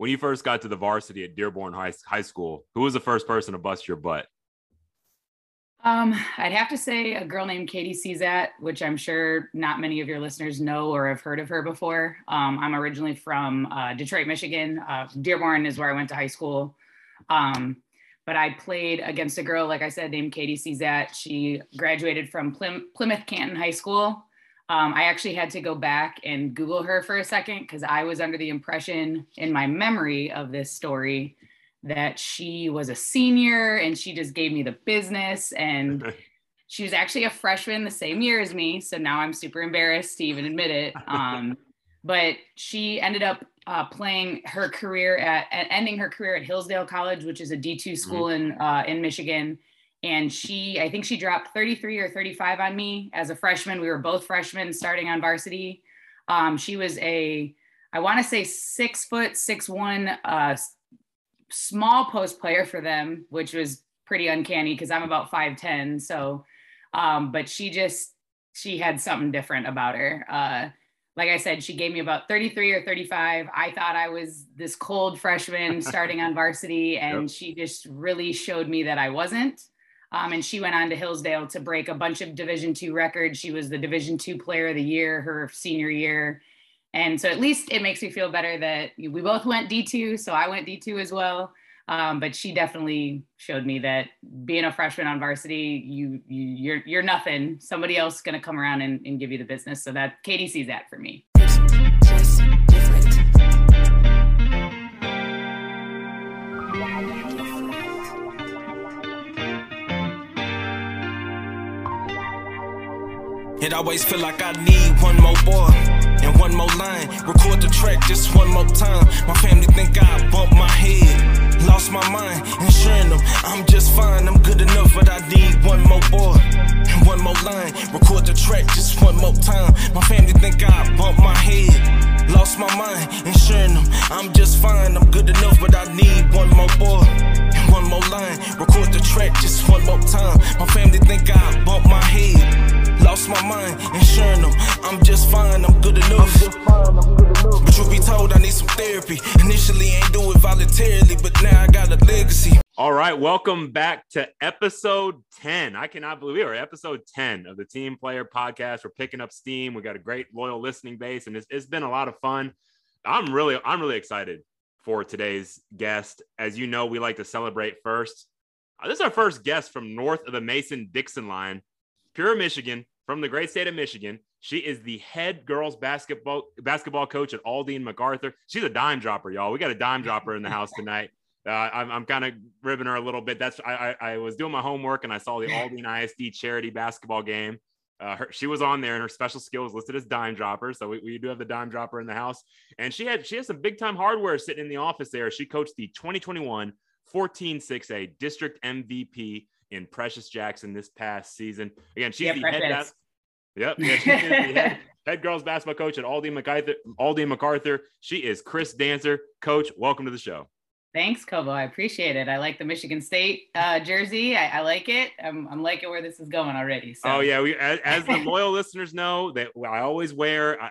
when you first got to the varsity at Dearborn High, High School, who was the first person to bust your butt? Um, I'd have to say a girl named Katie Czat, which I'm sure not many of your listeners know or have heard of her before. Um, I'm originally from uh, Detroit, Michigan. Uh, Dearborn is where I went to high school. Um, but I played against a girl, like I said, named Katie Czat. She graduated from Plym- Plymouth Canton High School. Um, I actually had to go back and Google her for a second because I was under the impression in my memory of this story that she was a senior and she just gave me the business and she was actually a freshman the same year as me so now i'm super embarrassed to even admit it um, but she ended up uh, playing her career at, ending her career at hillsdale college which is a d2 mm-hmm. school mm-hmm. in uh, in michigan and she i think she dropped 33 or 35 on me as a freshman we were both freshmen starting on varsity um, she was a i want to say six foot six one uh, small post player for them, which was pretty uncanny because I'm about 5'10. So, um, but she just, she had something different about her. Uh, like I said, she gave me about 33 or 35. I thought I was this cold freshman starting on varsity, and yep. she just really showed me that I wasn't. Um, and she went on to Hillsdale to break a bunch of Division two records. She was the Division two Player of the Year her senior year. And so at least it makes me feel better that we both went D2. So I went D2 as well. Um, but she definitely showed me that being a freshman on varsity, you, you you're you're nothing. Somebody else is gonna come around and, and give you the business. So that Katie sees that for me. It always feel like I need one more boy and one more line. Record the track just one more time. My family think I bumped my head. Lost my mind, ensuring them I'm just fine. I'm good enough, but I need one more boy and one more line. Record the track just one more time. My family think I bumped my head. Lost my mind, ensuring them I'm just fine. I'm good enough, but I need one more boy and one more line. Record the track just one more time. My family think I bumped my head. Lost my mind, ensuring them I'm just fine, I'm good enough. But truth be told, I need some therapy. Initially, ain't do it voluntarily, but now I got a legacy. All right, welcome back to episode 10. I cannot believe we are episode 10 of the Team Player Podcast. We're picking up steam. We got a great loyal listening base, and it's, it's been a lot of fun. I'm really, I'm really excited for today's guest. As you know, we like to celebrate first. Uh, this is our first guest from north of the Mason Dixon line, Pure Michigan from the great state of Michigan. She is the head girls basketball basketball coach at Aldine MacArthur. She's a dime dropper, y'all. We got a dime dropper in the house tonight. Uh, I'm, I'm kind of ribbing her a little bit. That's I, I, I, was doing my homework and I saw the Aldine ISD charity basketball game. Uh, her, she was on there and her special skill was listed as dime dropper. So we, we do have the dime dropper in the house. And she had she has some big time hardware sitting in the office there. She coached the 2021 14 6A district MVP in Precious Jackson this past season. Again, she's yeah, the head, bas- Yep. Yeah, she's the head, head girls basketball coach at Aldi MacArthur. Aldine MacArthur. She is Chris Danzer. Coach, welcome to the show. Thanks, Kovo. I appreciate it. I like the Michigan State uh, jersey. I, I, like it. I'm, I'm liking where this is going already. So. Oh yeah, we as, as the loyal listeners know that I always wear. I,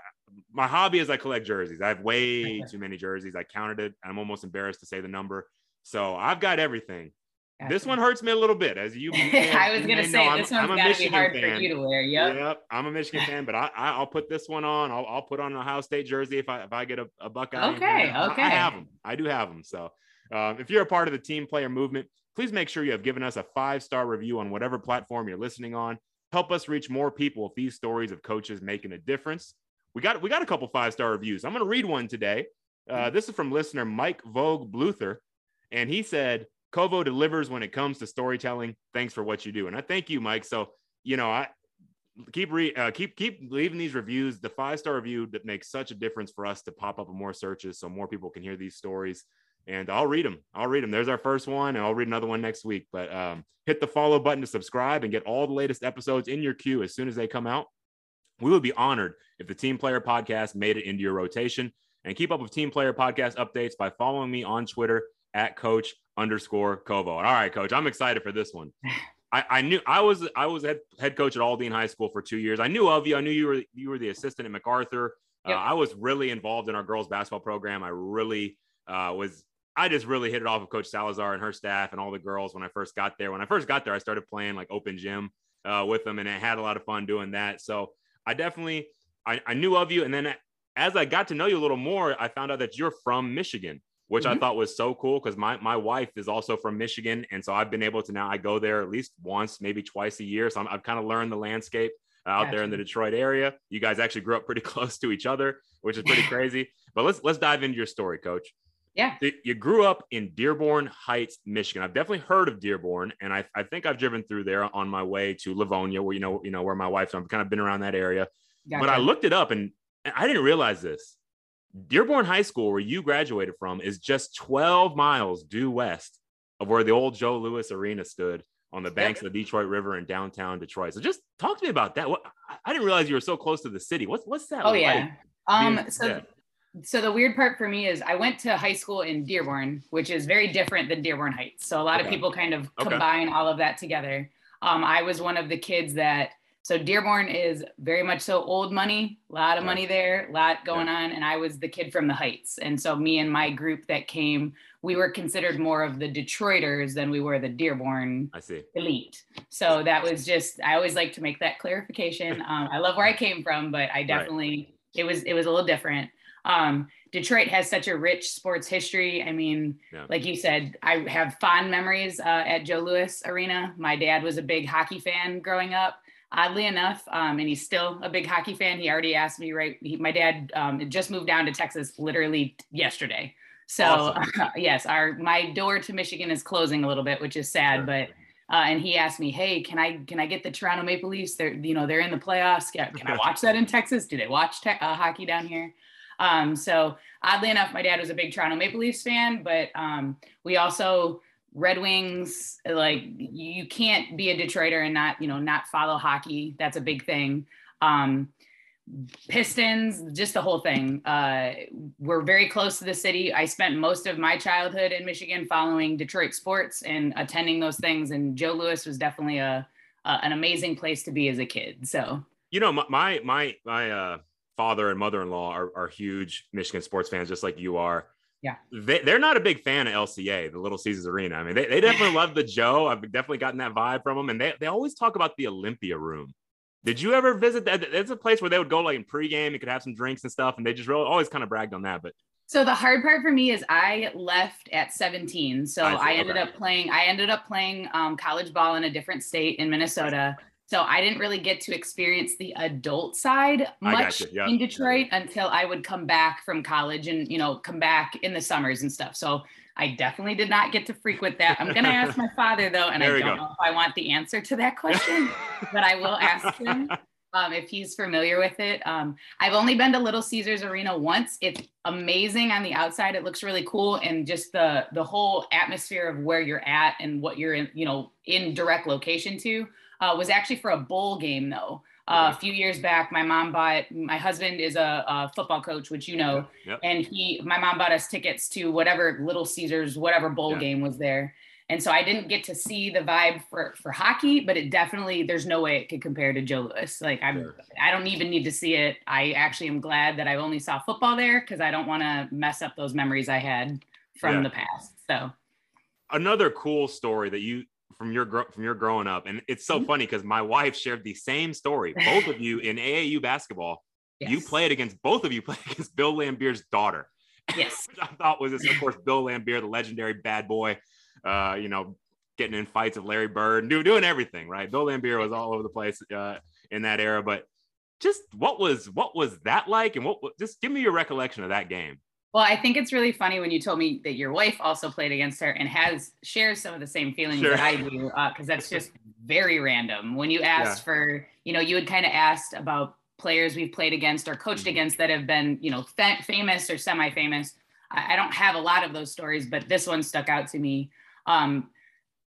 my hobby is I collect jerseys. I have way too many jerseys. I counted it. I'm almost embarrassed to say the number. So I've got everything. This one hurts me a little bit, as you. I was gonna say this one's got to be hard fan. for you to wear. Yep. Yep. I'm a Michigan fan, but I, I will put this one on. I'll, I'll put on an Ohio State jersey if I if I get a, a Buckeye. Okay. Okay. I, have them. I do have them. So, uh, if you're a part of the team player movement, please make sure you have given us a five star review on whatever platform you're listening on. Help us reach more people with these stories of coaches making a difference. We got we got a couple five star reviews. I'm going to read one today. Uh, this is from listener Mike Vogue Bluther, and he said Kovo delivers when it comes to storytelling. Thanks for what you do, and I thank you, Mike. So you know, I keep re uh, keep keep leaving these reviews. The five star review that makes such a difference for us to pop up in more searches, so more people can hear these stories. And I'll read them. I'll read them. There's our first one, and I'll read another one next week. But um, hit the follow button to subscribe and get all the latest episodes in your queue as soon as they come out. We would be honored if the Team Player Podcast made it into your rotation. And keep up with Team Player Podcast updates by following me on Twitter at Coach underscore Kovo. All right, Coach, I'm excited for this one. I, I, knew I was I was head, head coach at Aldine High School for two years. I knew of you. I knew you were you were the assistant at MacArthur. Uh, yep. Uh, I was really involved in our girls basketball program. I really uh, was I just really hit it off with Coach Salazar and her staff and all the girls when I first got there. When I first got there, I started playing like open gym uh, with them, and I had a lot of fun doing that. So I definitely I, I knew of you, and then as I got to know you a little more, I found out that you're from Michigan which mm-hmm. I thought was so cool because my my wife is also from Michigan, and so I've been able to now I go there at least once, maybe twice a year. So i have kind of learned the landscape out gotcha. there in the Detroit area. You guys actually grew up pretty close to each other, which is pretty crazy. But let's let's dive into your story, Coach. Yeah. You grew up in Dearborn Heights, Michigan. I've definitely heard of Dearborn, and I, I think I've driven through there on my way to Livonia, where you know you know where my wife's. I've kind of been around that area. Gotcha. But I looked it up, and I didn't realize this. Dearborn High School, where you graduated from, is just 12 miles due west of where the old Joe Louis Arena stood on the banks of the Detroit River in downtown Detroit. So just talk to me about that. What I didn't realize you were so close to the city. What's what's that? Oh like? yeah. Um so yeah. So the weird part for me is I went to high school in Dearborn, which is very different than Dearborn Heights. So a lot okay. of people kind of combine okay. all of that together. Um, I was one of the kids that so Dearborn is very much so old money, a lot of money there, a lot going yeah. on. And I was the kid from the Heights. And so me and my group that came, we were considered more of the Detroiters than we were the Dearborn I see. elite. So that was just, I always like to make that clarification. Um, I love where I came from, but I definitely, right. it was, it was a little different. Um, Detroit has such a rich sports history. I mean, yeah. like you said, I have fond memories uh, at Joe Louis Arena. My dad was a big hockey fan growing up oddly enough, um, and he's still a big hockey fan. He already asked me, right? He, my dad um, just moved down to Texas literally yesterday. So awesome. uh, yes, our my door to Michigan is closing a little bit, which is sad. Sure. But uh, and he asked me, "Hey, can I can I get the Toronto Maple Leafs? They're you know they're in the playoffs. Can, can I watch that in Texas? Do they watch te- uh, hockey down here?" Um, so oddly enough, my dad was a big Toronto Maple Leafs fan, but um, we also Red Wings, like you can't be a Detroiter and not, you know, not follow hockey. That's a big thing. Um, Pistons, just the whole thing. Uh, we're very close to the city. I spent most of my childhood in Michigan following Detroit sports and attending those things. And Joe Louis was definitely a, a an amazing place to be as a kid. So, you know, my my my uh, father and mother in law are, are huge Michigan sports fans, just like you are. Yeah. They, they're not a big fan of LCA, the Little Caesars Arena. I mean, they, they definitely love the Joe. I've definitely gotten that vibe from them. And they, they always talk about the Olympia room. Did you ever visit that? It's a place where they would go like in pregame, you could have some drinks and stuff. And they just really always kind of bragged on that. But so the hard part for me is I left at 17. So I, I ended okay. up playing, I ended up playing um, college ball in a different state in Minnesota. So I didn't really get to experience the adult side much yep. in Detroit until I would come back from college and, you know, come back in the summers and stuff. So I definitely did not get to frequent that. I'm going to ask my father though, and there I don't know if I want the answer to that question, but I will ask him um, if he's familiar with it. Um, I've only been to Little Caesars Arena once. It's amazing on the outside. It looks really cool, and just the the whole atmosphere of where you're at and what you're in, you know, in direct location to uh, was actually for a bowl game though. Uh, a few years back, my mom bought. My husband is a, a football coach, which you know, yep. and he, my mom bought us tickets to whatever Little Caesars, whatever bowl game was there. And so I didn't get to see the vibe for for hockey, but it definitely there's no way it could compare to Joe Louis. Like I'm, sure. I don't even need to see it. I actually am glad that I only saw football there because I don't want to mess up those memories I had from yeah. the past. So another cool story that you from your from your growing up, and it's so mm-hmm. funny because my wife shared the same story. Both of you in AAU basketball, yes. you played against both of you played against Bill Laimbeer's daughter. Yes, which I thought was, this, of course, Bill Laimbeer, the legendary bad boy. Uh, you know, getting in fights with Larry Bird, do, doing everything right. Bill Laimbeer was all over the place uh, in that era, but just what was what was that like, and what just give me your recollection of that game. Well, I think it's really funny when you told me that your wife also played against her and has shares some of the same feelings sure. that I do, because uh, that's just very random. When you asked yeah. for, you know, you had kind of asked about players we've played against or coached mm-hmm. against that have been, you know, fa- famous or semi-famous. I, I, don't have a lot of those stories, but this one stuck out to me. Um,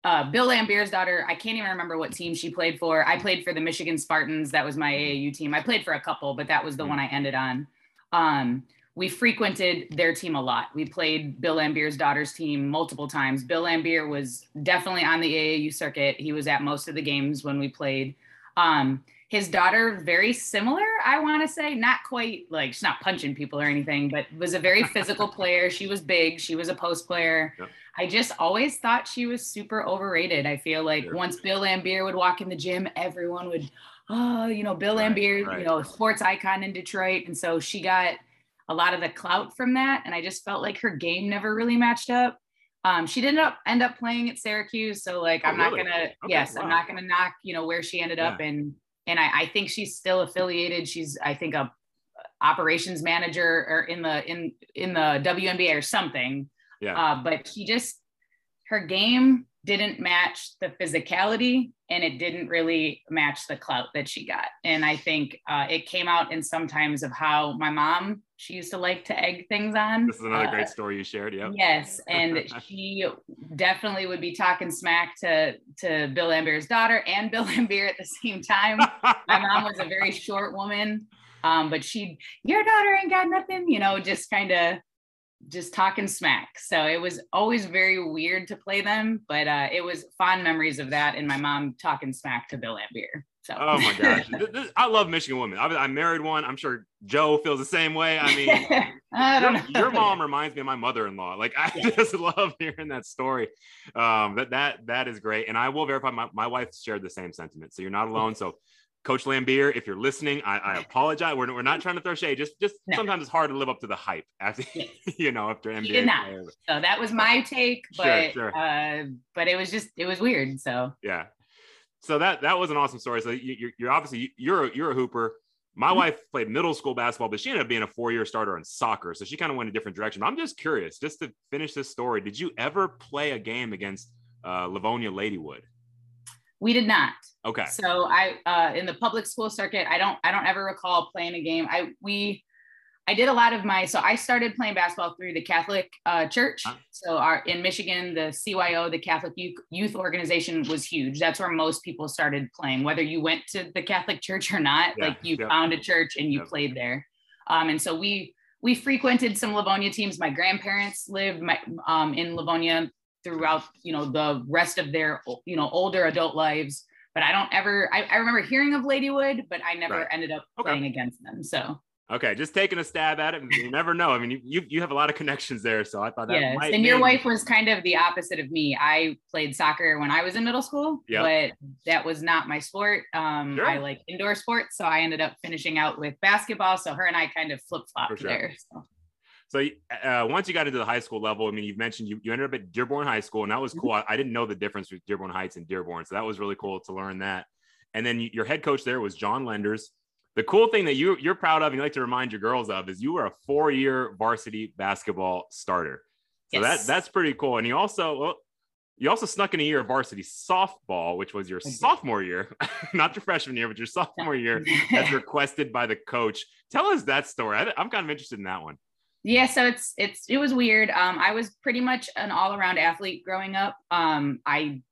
uh, Bill Laimbeer's daughter, I can't even remember what team she played for. I played for the Michigan Spartans. That was my AAU team. I played for a couple, but that was the mm-hmm. one I ended on. Um, we frequented their team a lot. We played Bill Laimbeer's daughter's team multiple times. Bill Laimbeer was definitely on the AAU circuit. He was at most of the games when we played. Um, his daughter very similar i want to say not quite like she's not punching people or anything but was a very physical player she was big she was a post player yep. i just always thought she was super overrated i feel like sure. once bill laimbeer would walk in the gym everyone would oh you know bill right, laimbeer right. you know sports icon in detroit and so she got a lot of the clout from that and i just felt like her game never really matched up um, she did not end up playing at Syracuse, so like oh, I'm really? not gonna. Okay, yes, wow. I'm not gonna knock you know where she ended yeah. up, and and I, I think she's still affiliated. She's I think a operations manager or in the in in the WNBA or something. Yeah. Uh, but she just her game didn't match the physicality and it didn't really match the clout that she got. And I think uh, it came out in sometimes of how my mom, she used to like to egg things on. This is another uh, great story you shared. Yeah. Yes. And she definitely would be talking smack to, to Bill Laimbeer's daughter and Bill Laimbeer at the same time. my mom was a very short woman. Um, but she, your daughter ain't got nothing, you know, just kind of just talking smack. So it was always very weird to play them, but uh, it was fond memories of that and my mom talking smack to Bill Laimbeer. So. Oh my gosh, I love Michigan women. I, I married one. I'm sure Joe feels the same way. I mean, I your, your, mom reminds me of my mother-in-law. Like I yeah. just love hearing that story. Um, that that that is great, and I will verify my my wife shared the same sentiment. So you're not alone. So Coach Laimbeer, if you're listening, I, I apologize. We're, we're not trying to throw shade. Just just no. sometimes it's hard to live up to the hype after yes. you know after NBA. Did not. So that was my take, but sure, sure. Uh, but it was just it was weird. So yeah. So that that was an awesome story. So you, are you're obviously you're a, you're a hooper. My mm-hmm. wife played middle school basketball, but she ended up being a four year starter in soccer. So she kind of went a different direction. But I'm just curious, just to finish this story. Did you ever play a game against uh, Livonia Ladywood? We did not. Okay. So I uh, in the public school circuit, I don't I don't ever recall playing a game. I we I did a lot of my so I started playing basketball through the Catholic uh, Church. Huh? So our in Michigan, the CYO, the Catholic Youth, Youth Organization, was huge. That's where most people started playing. Whether you went to the Catholic Church or not, yeah. like you yep. found a church and you yep. played there. Um, and so we we frequented some Livonia teams. My grandparents lived my, um, in Livonia throughout you know the rest of their you know older adult lives but i don't ever i, I remember hearing of ladywood but i never right. ended up okay. playing against them so okay just taking a stab at it you never know i mean you, you, have a lot of connections there so i thought that yes. and your wife was kind of the opposite of me i played soccer when i was in middle school yep. but that was not my sport um sure. i like indoor sports so i ended up finishing out with basketball so her and i kind of flip-flopped sure. there so. So uh, once you got into the high school level, I mean, you've mentioned you, you ended up at Dearborn High School, and that was mm-hmm. cool. I, I, didn't know the difference between Dearborn Heights and Dearborn, so that was really cool to learn that. And then you, your head coach there was John Lenders. The cool thing that you you're proud of and you like to remind your girls of is you were a four year varsity basketball starter. So yes. that that's pretty cool. And you also well, you also snuck in a year of varsity softball, which was your sophomore year, not your freshman year, but your sophomore year, as requested by the coach. Tell us that story. I, I'm kind of interested in that one yeah so it's it's it was weird. Um i was pretty much an all-around athlete growing up. Um i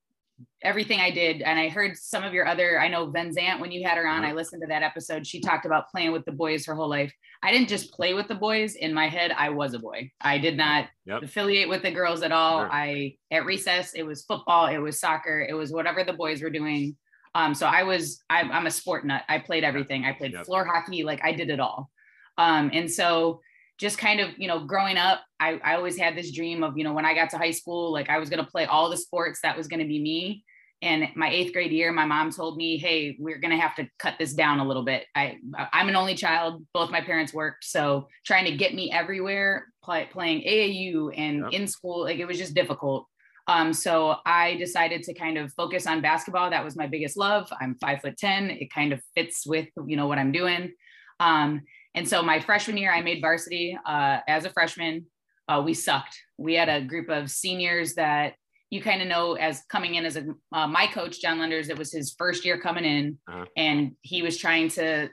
everything i did and i heard some of your other i know Van Zandt when you had her on i listened to that episode. She talked about playing with the boys her whole life. I didn't just play with the boys. In my head i was a boy. I did not yep. affiliate with the girls at all. Sure. i at recess it was football it was soccer it was whatever the boys were doing. Um so i was I, am a sport nut. I played everything. I played yep. floor hockey like i did it all. Um and so just kind of, you know, growing up, I, I always had this dream of, you know, when I got to high school, like I was going to play all the sports, that was going to be me. And my eighth grade year, my mom told me, "Hey, we're gonna have to cut this down a little bit. I I'm an only child. Both my parents worked, so trying to get me everywhere, play, playing AAU and yep. in school, like it was just difficult. Um, so I decided to kind of focus on basketball. That was my biggest love. I'm five foot ten. It kind of fits with you know what I'm doing. Um, and so my freshman year, I made varsity uh, as a freshman. Uh, we sucked. We had a group of seniors that you kind of know as coming in as a uh, my coach John Lenders. It was his first year coming in, uh-huh. and he was trying to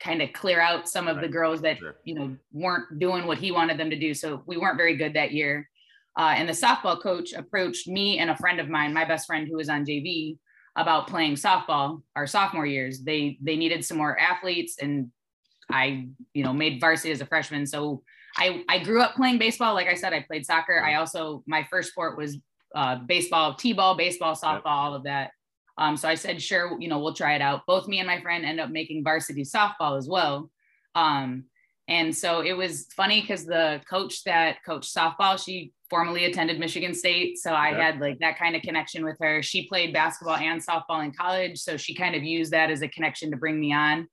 kind of clear out some of right. the girls that sure. you know weren't doing what he wanted them to do. So we weren't very good that year. Uh, and the softball coach approached me and a friend of mine, my best friend who was on JV, about playing softball our sophomore years. They they needed some more athletes and I, you know, made varsity as a freshman. So I, I grew up playing baseball. Like I said, I played soccer. I also, my first sport was uh, baseball, T-ball, baseball, softball, yep. all of that. Um, so I said, sure, you know, we'll try it out. Both me and my friend end up making varsity softball as well. Um, and so it was funny because the coach that coached softball, she formerly attended Michigan State. So I had like that kind of connection with her. She played basketball and softball in college. So she kind of used that as a connection to bring me on.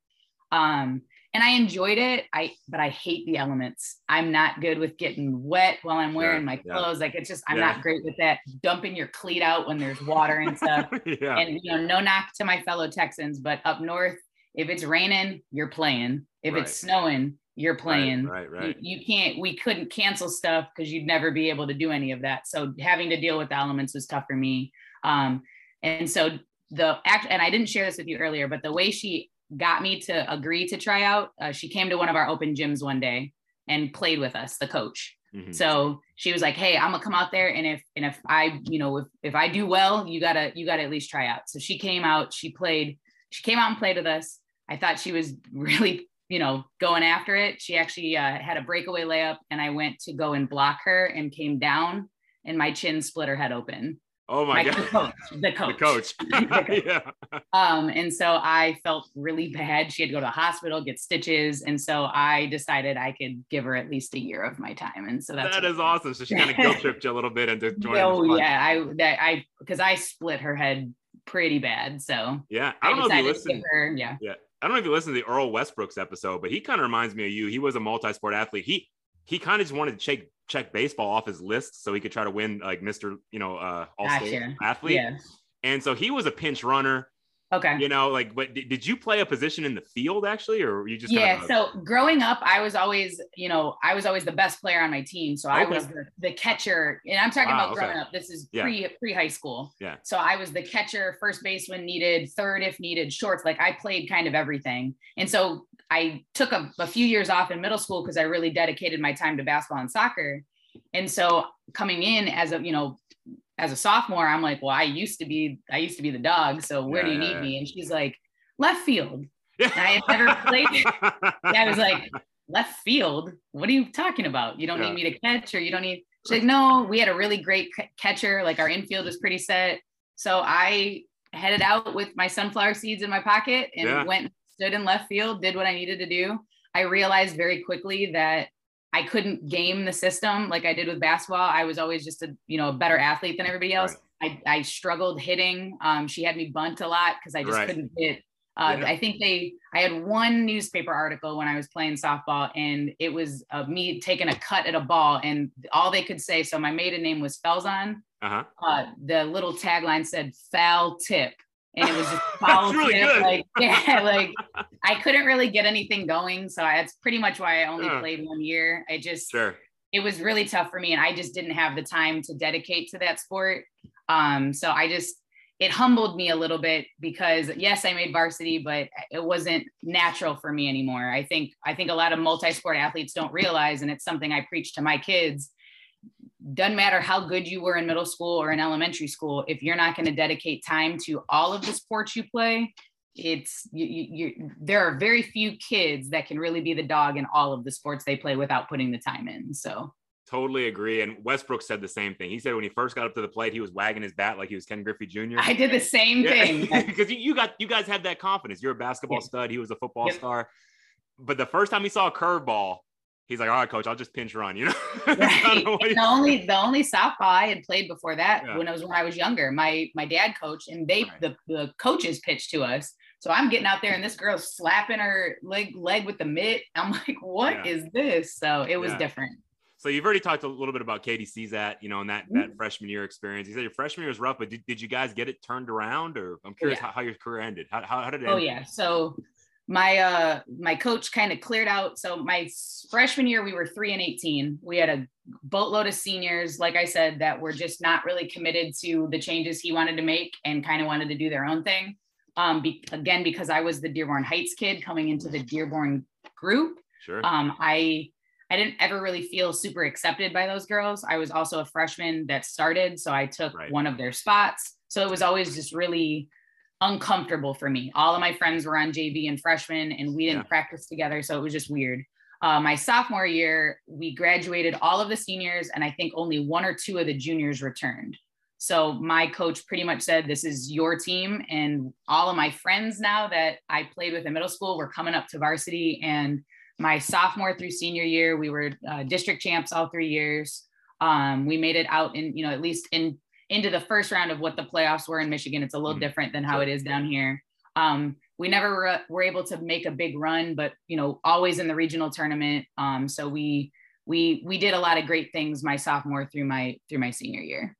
Um, and I enjoyed it. I but I hate the elements. I'm not good with getting wet while I'm wearing my clothes. Yeah. Like it's just I'm yeah. not great with that. Dumping your cleat out when there's water and stuff. yeah. And you know, no knock to my fellow Texans, but up north, if it's raining, you're playing. If right. it's snowing, you're playing. Right, right. right. You, you, can't. We couldn't cancel stuff because you'd never be able to do any of that. So having to deal with the elements was tough for me. Um, and so the act, and I didn't share this with you earlier, but the way she got me to agree to try out. Uh, she came to one of our open gyms one day and played with us, the coach. Mm-hmm. So she was like, "Hey, I'm gonna come out there, and if and if I, you know, if if I do well, you gotta you gotta at least try out." So she came out, she played, she came out and played with us. I thought she was really, you know, going after it. She actually uh, had a breakaway layup, and I went to go and block her and came down, and my chin split her head open. Oh my, my god, coach, the coach, the coach. the coach. yeah. Um, and so I felt really bad. She had to go to the hospital, get stitches, and so I decided I could give her at least a year of my time. And so that's that is awesome. So she kind of guilt tripped you a little bit into joining. Oh yeah, I that I because I split her head pretty bad. So yeah, I don't I know if you listen. Her, yeah, yeah. I don't know if you listen to the Earl Westbrooks episode, but he kind of reminds me of you. He was a multi-sport athlete. He he kind of just wanted to check check baseball off his list so he could try to win like Mr. You know, uh, all state gotcha. athlete. Yeah. And so he was a pinch runner. Okay. You know, like, but did, did you play a position in the field actually, or were you just? Yeah. Kind of so growing up, I was always, you know, I was always the best player on my team. So okay. I was the, the, catcher, and I'm talking wow, about growing okay. up. This is pre yeah. pre high school. Yeah. So I was the catcher, first base when needed, third if needed, shorts. Like I played kind of everything. And so I took a, a few years off in middle school because I really dedicated my time to basketball and soccer. And so coming in as a, you know, as a sophomore, I'm like, well, I used to be, I used to be the dog. So where yeah, do you need yeah. me? And she's like, left field. And I had never played. I was like, left field? What are you talking about? You don't yeah. need me to catch or you don't need, she's like, no, we had a really great catcher. Like our infield was pretty set. So I headed out with my sunflower seeds in my pocket and went, stood in left field, did what I needed to do. I realized very quickly that I couldn't game the system like I did with basketball. I was always just a you know a better athlete than everybody else. Right. I, I struggled hitting. Um, she had me bunt a lot because I just right. couldn't hit. Uh, yeah. I think they. I had one newspaper article when I was playing softball, and it was uh, me taking a cut at a ball, and all they could say. So my maiden name was Felzon. Uh-huh. Uh, the little tagline said "foul tip," and it was just foul really tip. Like yeah, like I couldn't really get anything going. So that's pretty much why I only played one year. I just sure. it was really tough for me, and I just didn't have the time to dedicate to that sport. Um, so I just it humbled me a little bit because yes, I made varsity, but it wasn't natural for me anymore. I think I think a lot of multi-sport athletes don't realize, and it's something I preach to my kids doesn't matter how good you were in middle school or in elementary school if you're not going to dedicate time to all of the sports you play it's you, you, you, there are very few kids that can really be the dog in all of the sports they play without putting the time in so totally agree and westbrook said the same thing he said when he first got up to the plate he was wagging his bat like he was ken griffey jr i did the same yeah. thing because you, got you guys had that confidence you're a basketball yeah. stud he was a football yep. star but the first time he saw a curveball he's like, all right, coach, I'll just pinch run, you know. right. the only the only softball I had played before that yeah. when I was when I was younger. My my dad coached and they right. the, the coaches pitched to us. So I'm getting out there and this girl's slapping her leg leg with the mitt. I'm like, what yeah. is this? So it was yeah. different. So you've already talked a little bit about Katie Czat, you know, and that mm-hmm. that freshman year experience. You said your freshman year was rough, but did, did you guys get it turned around? Or I'm curious how, how, your career ended. How, how, how did it? Oh end? yeah. So my uh my coach kind of cleared out. So my freshman year we were 3 and 18 we had a boatload of seniors like i said that were just not really committed to the changes he wanted to make and kind of wanted to do their own thing. Um be, again because i was the dearborn heights kid coming into the dearborn group sure. um i i didn't ever really feel super accepted by those girls. I was also a freshman that started so i took right. one of their spots. So it was always just really uncomfortable for me. All of my friends were on JV and freshmen, and we didn't yeah. practice together, so it was just weird. Uh, my sophomore year, we graduated all of the seniors, and I think only one or two of the juniors returned. So my coach pretty much said, This is your team. And all of my friends now that I played with in middle school were coming up to varsity. And my sophomore through senior year, we were uh, district champs all three years. Um, we made it out in, you know, at least in into the first round of what the playoffs were in Michigan. It's a little mm-hmm. different than how it is down here. Um, we never were, were, able to make a big run, but you know, always in the regional tournament. Um, so we we we did a lot of great things my sophomore through my through my senior year.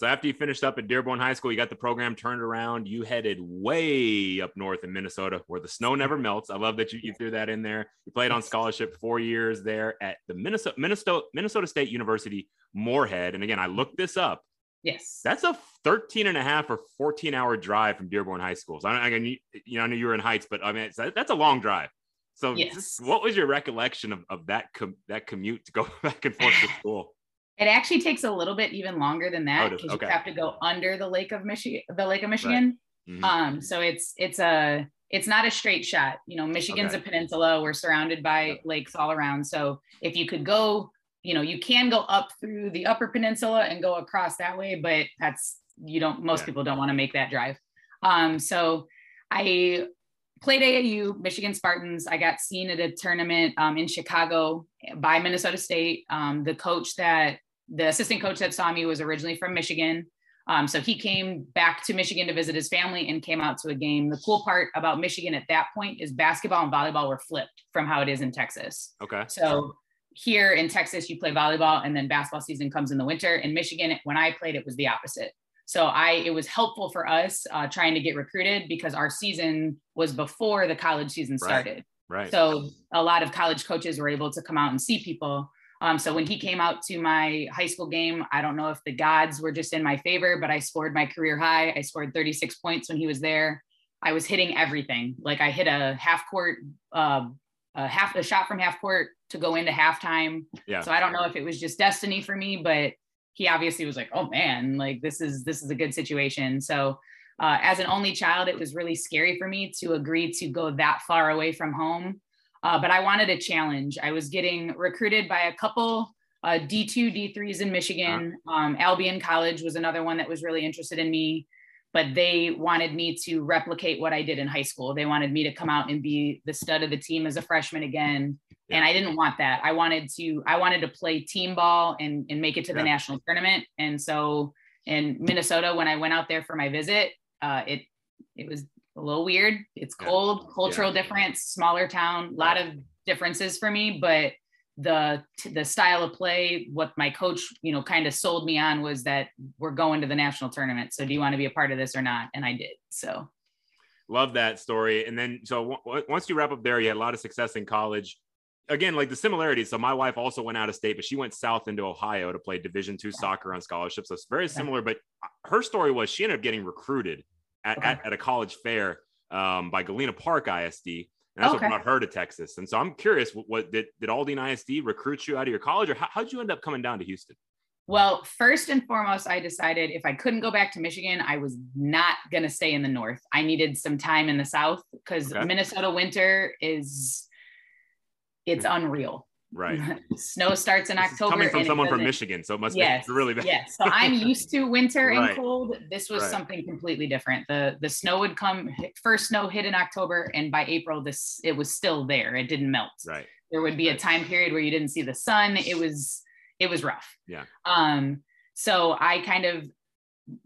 So after you finished up at Dearborn High School, you got the program turned around. You headed way up north in Minnesota, where the snow never melts. I love that you, you threw that in there. You played on scholarship four years there at the Minnesota Minnesota Minnesota State University Moorhead. And again, I looked this up. Yes. That's a 13 and a half or 14 hour drive from Dearborn High School. So I, I you know, I know you were in Heights, but I mean, that's a long drive. So yes. what was your recollection of, of that, com- that commute to go back and forth to school? It actually takes a little bit even longer than that because oh, okay. you have to go under the Lake of Michigan, the Lake of Michigan. Right. Mm-hmm. Um, so it's it's a it's not a straight shot. You know, Michigan's okay. a peninsula. We're surrounded by lakes all around. So if you could go, you know, you can go up through the Upper Peninsula and go across that way, but that's you don't. Most yeah. people don't want to make that drive. Um, so I played AAU, Michigan Spartans. I got seen at a tournament um, in Chicago by Minnesota State. Um, the coach that the assistant coach that saw me was originally from Michigan. Um, so he came back to Michigan to visit his family and came out to a game. The cool part about Michigan at that point is basketball and volleyball were flipped from how it is in Texas. Okay. So here in Texas, you play volleyball and then basketball season comes in the winter. In Michigan, when I played, it was the opposite. So I, it was helpful for us uh, trying to get recruited because our season was before the college season started. Right. right. So a lot of college coaches were able to come out and see people. Um, so when he came out to my high school game, I don't know if the gods were just in my favor, but I scored my career high. I scored 36 points when he was there. I was hitting everything. Like I hit a half court, uh, a half a shot from half court to go into halftime. Yeah. So I don't know if it was just destiny for me, but he obviously was like, oh man, like this is this is a good situation. So uh, as an only child, it was really scary for me to agree to go that far away from home. Uh, but I wanted a challenge. I was getting recruited by a couple uh, D2, D3s in Michigan. Uh-huh. Um, Albion College was another one that was really interested in me, but they wanted me to replicate what I did in high school. They wanted me to come out and be the stud of the team as a freshman again. Yeah. And I didn't want that. I wanted to, I wanted to play team ball and, and make it to yeah. the national tournament. And so in Minnesota, when I went out there for my visit, uh, it, it was a little weird. It's cold, yeah. cultural difference, smaller town, a lot of differences for me, but the the style of play what my coach you know kind of sold me on was that we're going to the national tournament so do you want to be a part of this or not and i did so love that story and then so w- once you wrap up there you had a lot of success in college again like the similarities so my wife also went out of state but she went south into ohio to play division two yeah. soccer on scholarships so it's very similar but her story was she ended up getting recruited at, okay. at, at, a college fair um, by Galena Park ISD. And that's okay. what brought her to Texas. And so I'm curious, what, what did, did Aldine ISD recruit you out of your college or how, how'd you end up coming down to Houston? Well, first and foremost, I decided if I couldn't go back to Michigan, I was not going to stay in the North. I needed some time in the South because okay. Minnesota winter is, it's hmm. unreal. Right. Snow starts in this October. Coming from someone from Michigan, so it must yes, be really bad. yes. So I'm used to winter right. and cold. This was right. something completely different. The the snow would come first snow hit in October, and by April, this it was still there. It didn't melt. Right. There would be right. a time period where you didn't see the sun. It was it was rough. Yeah. Um. So I kind of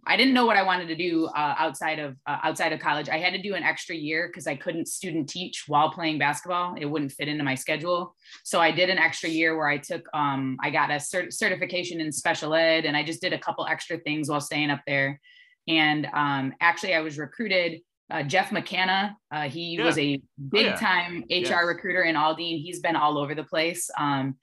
I didn't know what I wanted to do uh, outside of uh, outside of college. I had to do an extra year because I couldn't student teach while playing basketball. It wouldn't fit into my schedule. So I did an extra year where I took um, I got a cert- certification in special ed, and I just did a couple extra things while staying up there. And um, actually, I was recruited. Uh, Jeff McKenna, uh, he yeah. was a big time oh, yeah. HR yes. recruiter in Aldine. He's been all over the place. Um,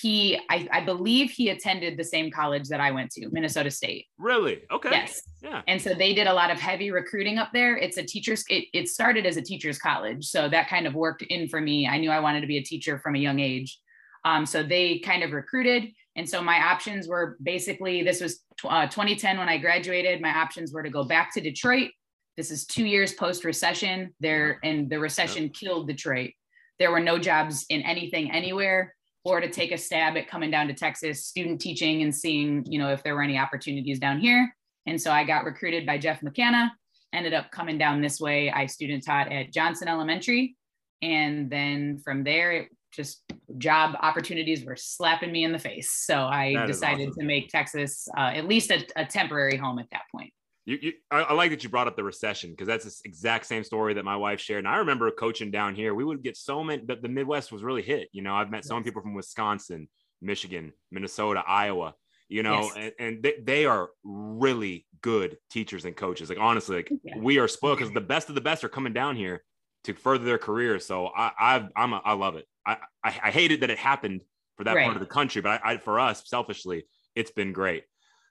he I, I, believe he attended the same college that I went to, Minnesota State. Really? Okay. Yes. Yeah. And so they did a lot of heavy recruiting up there. It's a teacher's it, it started as a teacher's college. So that kind of worked in for me. I knew I wanted to be a teacher from a young age. Um, so they kind of recruited. And so my options were basically this was uh, 2010 when I graduated. My options were to go back to Detroit. This is two years post recession there, and the recession yep. killed Detroit. There were no jobs in anything anywhere or to take a stab at coming down to Texas, student teaching and seeing, you know, if there were any opportunities down here. And so I got recruited by Jeff McKenna, ended up coming down this way. I student taught at Johnson Elementary. And then from there, it just job opportunities were slapping me in the face. So I that decided awesome. to make Texas uh, at least a, a temporary home at that point. You, you, I, I, like that you brought up the recession because that's the exact same story that my wife shared. And I remember coaching down here. We would get so many, but the Midwest was really hit. You know, I've met so many people from Wisconsin, Michigan, Minnesota, Iowa. You know, yes. and, and they, they, are really good teachers and coaches. Like honestly, like yeah. we are spoiled because the best of the best are coming down here to further their careers. So I, I've, I'm, a, I love it. I, I, I hated that it happened for that right. part of the country, but I, I, for us, selfishly, it's been great.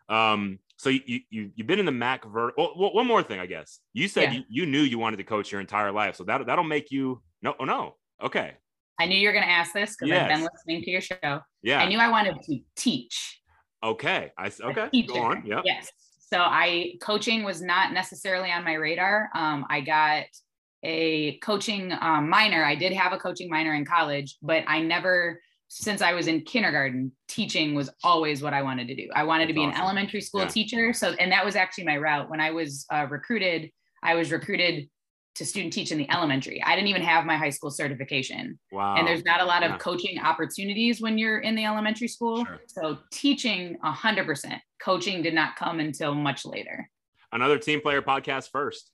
Um, so you you you've been in the MAC vert. Well, one more thing, I guess. You said yeah. you, you knew you wanted to coach your entire life, so that that'll make you no oh no okay. I knew you were going to ask this because yes. I've been listening to your show. Yeah, I knew I wanted to teach. Okay, I okay. Go on. Yeah. Yes. So I coaching was not necessarily on my radar. Um, I got a coaching um, minor. I did have a coaching minor in college, but I never since I was in kindergarten, teaching was always what I wanted to do. I wanted That's to be awesome. an elementary school yeah. teacher. So, and that was actually my route. When I was uh, recruited, I was recruited to student teach in the elementary. I didn't even have my high school certification. Wow. And there's not a lot of yeah. coaching opportunities when you're in the elementary school. Sure. So, teaching 100%. Coaching did not come until much later. Another team player podcast first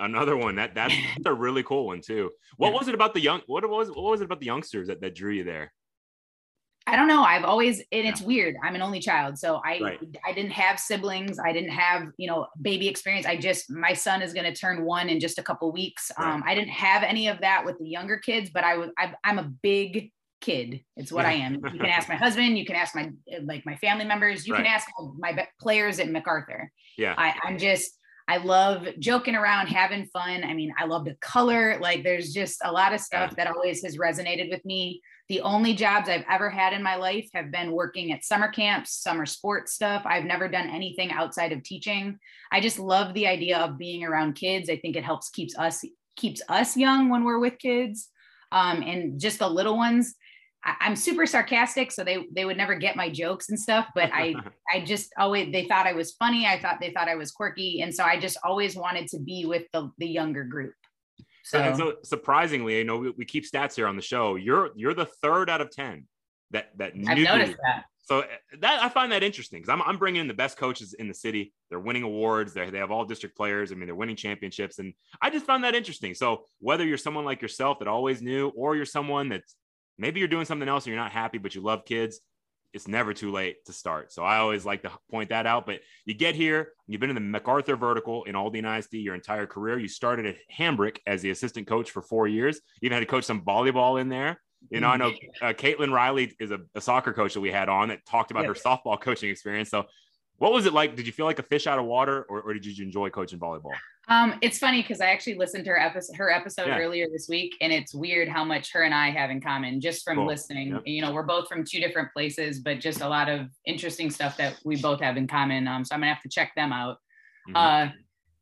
another one that that's a really cool one too. What yeah. was it about the young? What was what was it about the youngsters that, that drew you there? I don't know. I've always, and it's weird. I'm an only child, so I right. I didn't have siblings. I didn't have you know baby experience. I just my son is going to turn one in just a couple weeks. Right. Um, I didn't have any of that with the younger kids, but I was I, am a big kid. It's what yeah. I am. You can ask my husband. You can ask my like my family members. You right. can ask my players at MacArthur. Yeah, I, I'm just I love joking around, having fun. I mean, I love the color. Like, there's just a lot of stuff yeah. that always has resonated with me. The only jobs I've ever had in my life have been working at summer camps, summer sports stuff. I've never done anything outside of teaching. I just love the idea of being around kids. I think it helps keeps us keeps us young when we're with kids. Um, and just the little ones. I, am super sarcastic, so they they would never get my jokes and stuff. But I I just always they thought I was funny. I thought they thought I was quirky, and so I just always wanted to be with the the younger group. So, and so surprisingly, you know, we, we, keep stats here on the show. You're you're the third out of ten that that I've knew. noticed that. So eh, that I find that interesting because I'm I'm bringing in the best coaches in the city. They're winning awards. They they have all district players. I mean, they're winning championships, and I just found that interesting. So whether you're someone like yourself that always knew, or you're someone that's maybe you're doing something else and you're not happy, but you love kids, it's never too late to start. So I always like to point that out. But you get here, you've been in the MacArthur vertical in Aldine ISD your entire career. You started at Hambrick as the assistant coach for four years. You even had to coach some volleyball in there. You know, I know uh, Caitlin Riley is a, a, soccer coach that we had on that talked about her softball coaching experience. So, what was it like? Did you feel like a fish out of water, or, or did you enjoy coaching volleyball? Um, it's funny because I actually listened to her episode her episode yeah. earlier this week, and it's weird how much her and I have in common just from cool. listening. Yep. You know, we're both from two different places, but just a lot of interesting stuff that we both have in common. Um, so I'm gonna have to check them out. Mm-hmm. Uh,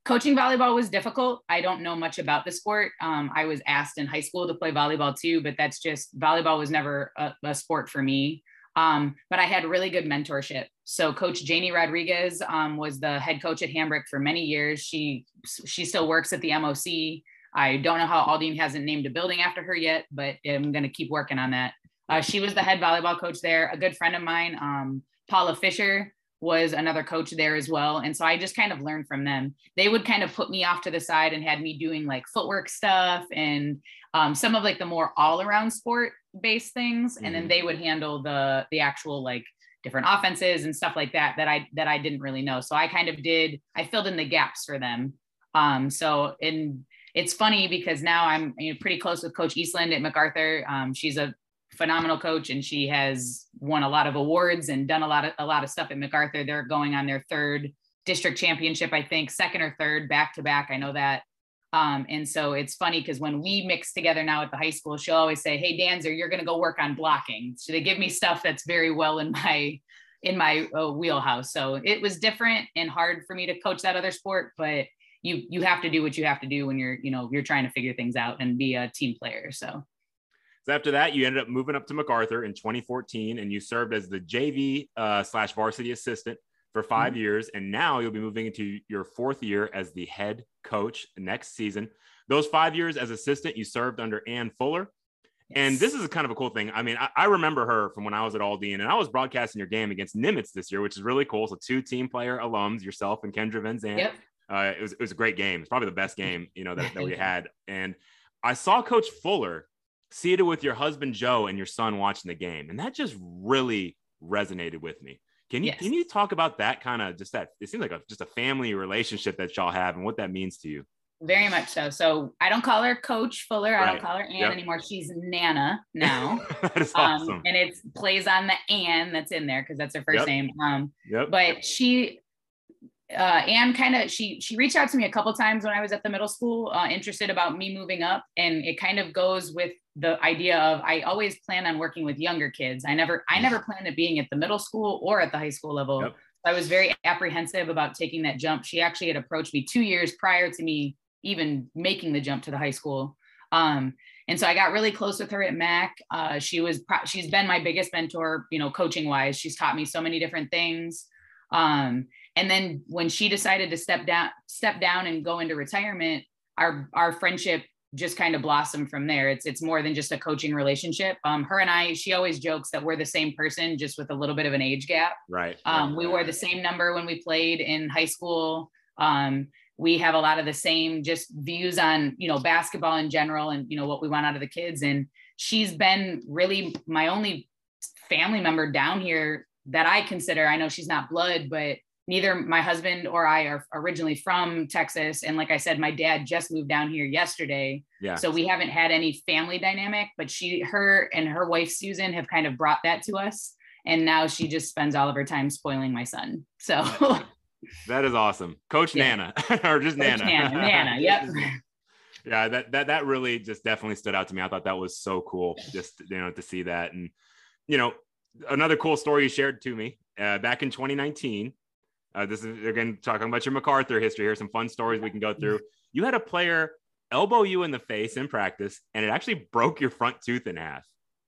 coaching volleyball was difficult. I don't know much about the sport. Um, I was asked in high school to play volleyball too, but that's just volleyball was never a, a sport for me. Um, but I had really good mentorship. So Coach Janie Rodriguez um, was the head coach at Hambrick for many years. She she still works at the MOC. I don't know how Aldine hasn't named a building after her yet, but I'm going to keep working on that. Uh, she was the head volleyball coach there. A good friend of mine, um, Paula Fisher, was another coach there as well. And so I just kind of learned from them. They would kind of put me off to the side and had me doing like footwork stuff and um, some of like the more all around sport based things. And then mm-hmm. they would handle the, the actual like different offenses and stuff like that, that I, that I didn't really know. So I kind of did, I filled in the gaps for them. Um, so in, it's funny because now I'm you know, pretty close with Coach Eastland at MacArthur. Um, she's a phenomenal coach and she has won a lot of awards and done a lot of a lot of stuff at MacArthur. They're going on their third district championship, I think, second or third back to back. I know that. Um, and so it's funny because when we mix together now at the high school, she'll always say, "Hey, Danzer, you're going to go work on blocking." So they give me stuff that's very well in my in my uh, wheelhouse. So it was different and hard for me to coach that other sport, but you you have to do what you have to do when you're you know you're trying to figure things out and be a team player. So So after that, you ended up moving up to MacArthur in 2014, and you served as the JV uh, slash varsity assistant for 5 mm-hmm. years. And now you'll be moving into your fourth year as the head coach next season. Those five years as assistant, you served under Ann Fuller. Yes. And this is a kind of a cool thing. I mean, I, I, remember her from when I was at Aldine, and I was broadcasting your game against Nimitz this year, which is really cool. So two team player alums, yourself and Kendra Van Zandt. Yep. Uh, it was it was a great game. It's probably the best game you know that, that we had. And I saw Coach Fuller seated with your husband Joe and your son watching the game, and that just really resonated with me. Can you yes. can you talk about that kind of just that? It seems like a just a family relationship that y'all have, and what that means to you. Very much so. So I don't call her Coach Fuller. Right. I don't call her Ann yep. anymore. She's Nana now. that is um, awesome. And it plays on the Ann that's in there because that's her first yep. name. Um, yep. But she uh, Ann kind of she she reached out to me a couple times when I was at the middle school, uh, interested about me moving up, and it kind of goes with the idea of I always plan on working with younger kids. I never I never planned at being at the middle school or at the high school level. Yep. I was very apprehensive about taking that jump. She actually had approached me two years prior to me even making the jump to the high school. Um, and so I got really close with her at Mac. Uh, she was she's been my biggest mentor, you know, coaching wise. She's taught me so many different things. Um, and then when she decided to step down step down and go into retirement our our friendship just kind of blossomed from there. It's it's more than just a coaching relationship. Um her and i she always jokes that we're the same person just with a little bit of an age gap. Right um right. we wore the same number when we played in high school. Um we have a lot of the same just views on you know basketball in general and you know what we want out of the kids. And she's been really my only family member down here that i consider i know she's not blood but neither my husband or I are originally from Texas. And like I said, my dad just moved down here yesterday. Yeah. So we haven't had any family dynamic, but she, her and her wife, Susan, have kind of brought that to us. And now she just spends all of her time spoiling my son. So that is awesome. Coach yeah. Nana or just Coach Nana. Nana. Nana. Yep. yeah. That, that, that really just definitely stood out to me. I thought that was so cool just, you know, to see that. And, you know, another cool story you shared to me uh, back in 2019, uh, this is again talking about your MacArthur history. Here's some fun stories we can go through. You had a player elbow you in the face in practice, and it actually broke your front tooth in half.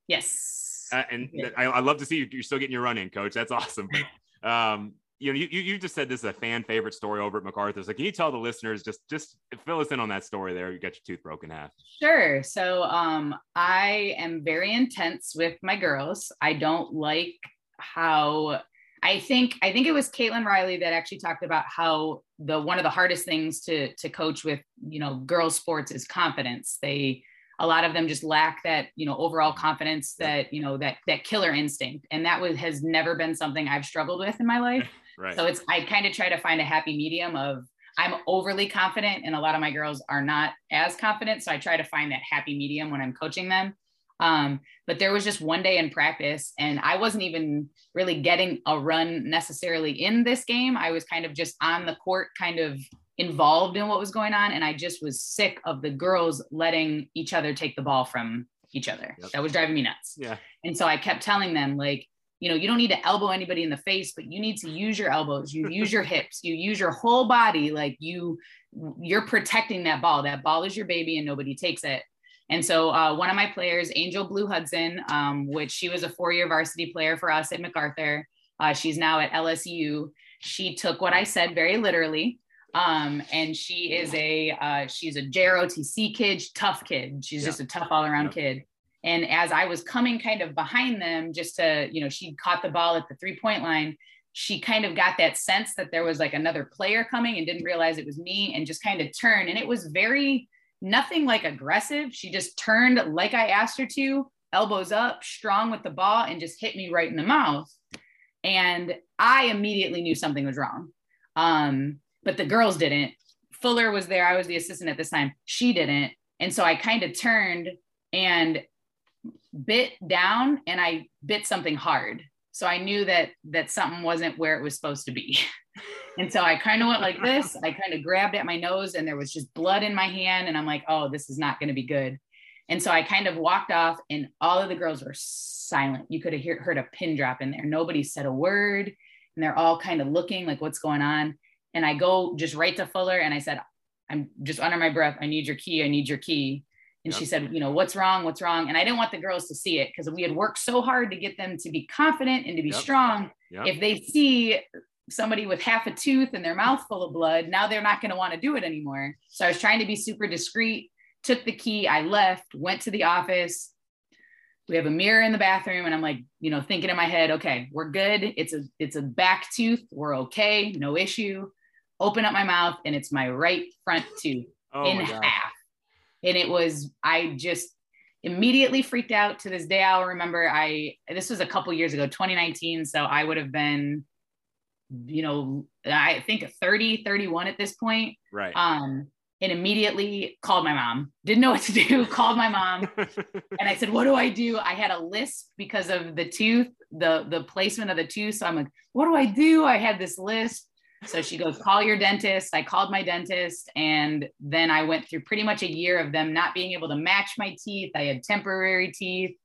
Yes. Uh, and yeah. I, I, love to see you, you're still getting your run in, coach. That's awesome. Um, you know, you, you just said this is a fan favorite story over at MacArthur. So can you tell the listeners just just fill us in on that story there? You got your tooth broken half. Sure. So um, I am very intense with my girls. I don't like how I think I think it was Caitlin Riley that actually talked about how the one of the hardest things to to coach with you know girls sports is confidence. They a lot of them just lack that you know overall confidence that you know that that killer instinct, and that was has never been something I've struggled with in my life. right. So it's I kind of try to find a happy medium of I'm overly confident, and a lot of my girls are not as confident. So I try to find that happy medium when I'm coaching them. Um, but there was just one day in practice, and I wasn't even really getting a run necessarily in this game. I was kind of just on the court, kind of involved in what was going on. And I just was sick of the girls letting each other take the ball from each other. Yep. That was driving me nuts. Yeah. And so I kept telling them, like, you know, you don't need to elbow anybody in the face, but you need to use your elbows, you use your hips, you use your whole body. Like you, you're protecting that ball. That ball is your baby and nobody takes it. And so uh, one of my players, Angel Blue Hudson, um, which she was a four-year varsity player for us at MacArthur. Uh, she's now at LSU. She took what I said very literally. Um, and she is a uh, she's a JROTC kid, tough kid. She's yeah. just a tough all-around yeah. kid. And as I was coming kind of behind them, just to, you know, she caught the ball at the three-point line. She kind of got that sense that there was like another player coming and didn't realize it was me and just kind of turned. And it was very nothing like aggressive. She just turned like I asked her to, elbows up, strong with the ball, and just hit me right in the mouth. And I immediately knew something was wrong. Um, but the girls didn't. Fuller was there. I was the assistant at this time. She didn't. And so I kind of turned and bit down and I bit something hard. So I knew that that something wasn't where it was supposed to be. And so I kind of went like this. I kind of grabbed at my nose and there was just blood in my hand. And I'm like, oh, this is not going to be good. And so I kind of walked off and all of the girls were silent. You could have hear, heard a pin drop in there. Nobody said a word. And they're all kind of looking like, what's going on? And I go just right to Fuller and I said, I'm just under my breath. I need your key. I need your key. And yep. she said, you know, what's wrong? What's wrong? And I didn't want the girls to see it because we had worked so hard to get them to be confident and to be yep. strong. Yep. If they see somebody with half a tooth and their mouth full of blood, now they're not going to want to do it anymore. So I was trying to be super discreet, took the key, I left, went to the office. We have a mirror in the bathroom and I'm like, you know, thinking in my head, okay, we're good. It's a it's a back tooth. We're okay, no issue. Open up my mouth and it's my right front tooth oh in half. And it was I just immediately freaked out to this day i'll remember i this was a couple years ago 2019 so i would have been you know, I think 30, 31 at this point. Right. Um, and immediately called my mom. Didn't know what to do. called my mom, and I said, "What do I do?" I had a list because of the tooth, the the placement of the tooth. So I'm like, "What do I do?" I had this list. So she goes, "Call your dentist." I called my dentist, and then I went through pretty much a year of them not being able to match my teeth. I had temporary teeth,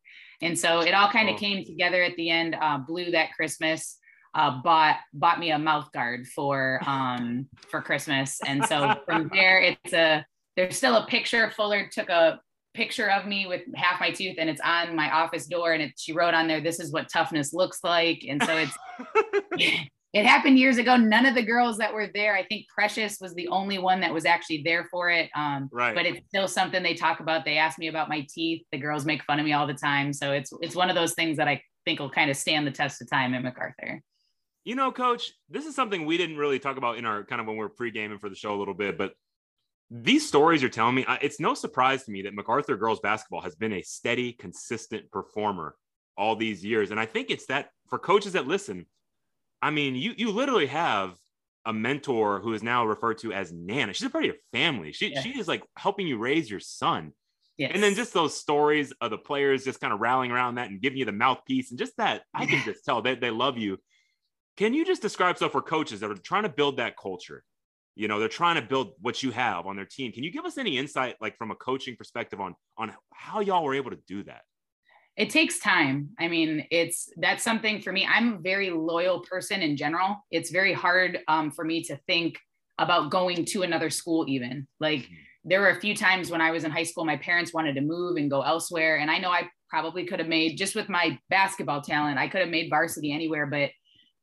and so it all kind of oh. came together at the end. Uh, blue that Christmas uh, bought bought me a mouth guard for um, for Christmas, and so from there it's a there's still a picture. Fuller took a picture of me with half my tooth, and it's on my office door, and it, she wrote on there, "This is what toughness looks like," and so it's. it happened years ago. None of the girls that were there, I think Precious was the only one that was actually there for it. Um, right. But it's still something they talk about. They ask me about my teeth. The girls make fun of me all the time. So it's it's one of those things that I think will kind of stand the test of time at MacArthur. You know, coach, this is something we didn't really talk about in our kind of when we are pre-gaming for the show a little bit, but these stories you're telling me, it's no surprise to me that MacArthur girls basketball has been a steady, consistent performer all these years. And I think it's that for coaches that listen, I mean, you you literally have a mentor who is now referred to as Nana. She's a part of your family. She yeah. she is like helping you raise your son. Yes. And then just those stories of the players just kind of rallying around that and giving you the mouthpiece and just that I can just tell that they, they love you. Can you just describe stuff for coaches that are trying to build that culture? You know, they're trying to build what you have on their team. Can you give us any insight, like from a coaching perspective, on on how y'all were able to do that? It takes time. I mean, it's that's something for me. I'm a very loyal person in general. It's very hard um, for me to think about going to another school, even like. Mm-hmm there were a few times when I was in high school, my parents wanted to move and go elsewhere. And I know I probably could have made, just with my basketball talent, I could have made varsity anywhere, but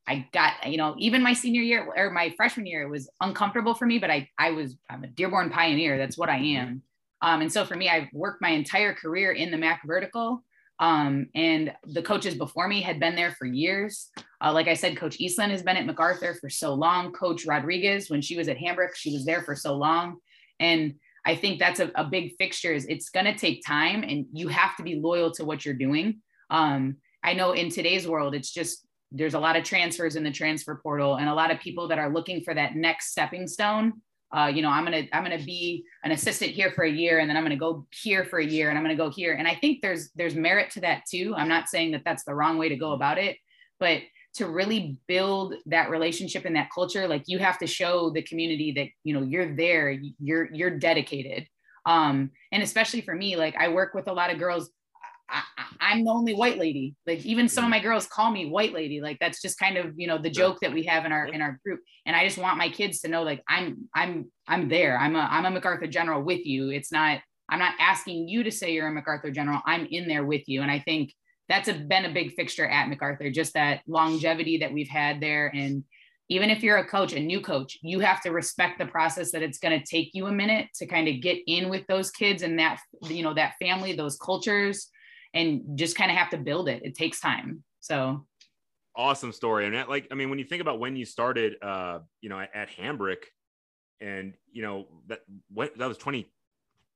I got, you know, even my senior year or my freshman year, it was uncomfortable for me, but I, I was, I'm a Dearborn pioneer. That's what I am. Um, and so for me, I've worked my entire career in the MAC vertical. Um, and the coaches before me had been there for years. Uh, like I said, Coach Eastland has been at MacArthur for so long. Coach Rodriguez, when she was at Hambrick, she was there for so long. And I think that's a, a big fixture is it's going to take time and you have to be loyal to what you're doing. Um, I know in today's world, it's just there's a lot of transfers in the transfer portal and a lot of people that are looking for that next stepping stone. Uh, you know i'm gonna i'm gonna be an assistant here for a year and then i'm gonna go here for a year and i'm gonna go here. And i think there's there's merit to that too. I'm not saying that that's the wrong way to go about it but to really build that relationship and that culture like you have to show the community that you know you're there you're you're dedicated. Um and especially for me like i work with a lot of girls I, am the only white lady. Like even some of mm-hmm. my girls call me white lady. Like that's just kind of you know the joke that we have in our in our group. And I just want my kids to know like I'm I'm I'm there. I'm a I'm a MacArthur general with you. It's not I'm not asking you to say you're a MacArthur general. I'm in there with you. And I think that's a, been a big fixture at MacArthur. Just that longevity that we've had there and even if you're a coach, a new coach, you have to respect the process that it's going to take you a minute to kind of get in with those kids and that, you know, that family, those cultures, and just kind of have to build it. It takes time. So awesome story. And that, like, I mean, when you think about when you started, uh, you know, at, at Hambrick and, you know, that, what, that was 20,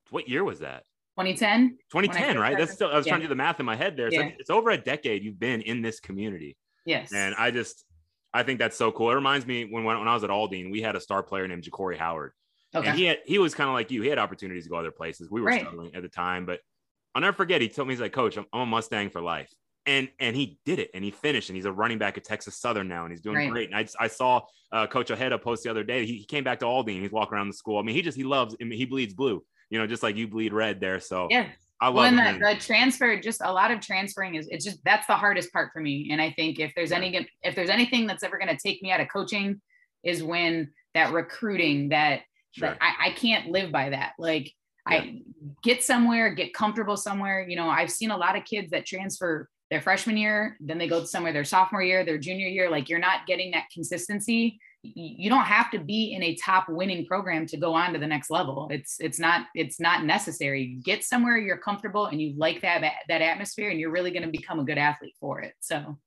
what year was that? 2010. 2010, right? That's still, I was yeah. trying to do the math in my head there. So yeah. it's over a decade you've been in this community. Yes. And I just, I think that's so cool. It reminds me when, when I was at Aldine, we had a star player named Ja'Cory Howard. Okay. And he had, he was kind of like you. He had opportunities to go other places. We were right. struggling at the time, but I'll never forget. He told me he's like, Coach, I'm, I'm, a Mustang for life, and and he did it, and he finished, and he's a running back at Texas Southern now, and he's doing right. great. And I, I saw uh, Coach Ojeda post the other day. He, he came back to Aldine. He's walking around the school. I mean, he just he loves. I mean, he bleeds blue. You know, just like you bleed red there. So yeah. I love well, and the, the, transfer, just a lot of transferring is it's just that's the hardest part for me. And I think if there's any if there's anything that's ever going to take me out of coaching, is when that recruiting that, sure. that I, I can't live by that. Like I get somewhere, get comfortable somewhere. You know, I've seen a lot of kids that transfer their freshman year, then they go somewhere their sophomore year, their junior year. Like you're not getting that consistency. You don't have to be in a top winning program to go on to the next level. It's it's not it's not necessary. Get somewhere you're comfortable and you like that that atmosphere, and you're really going to become a good athlete for it. So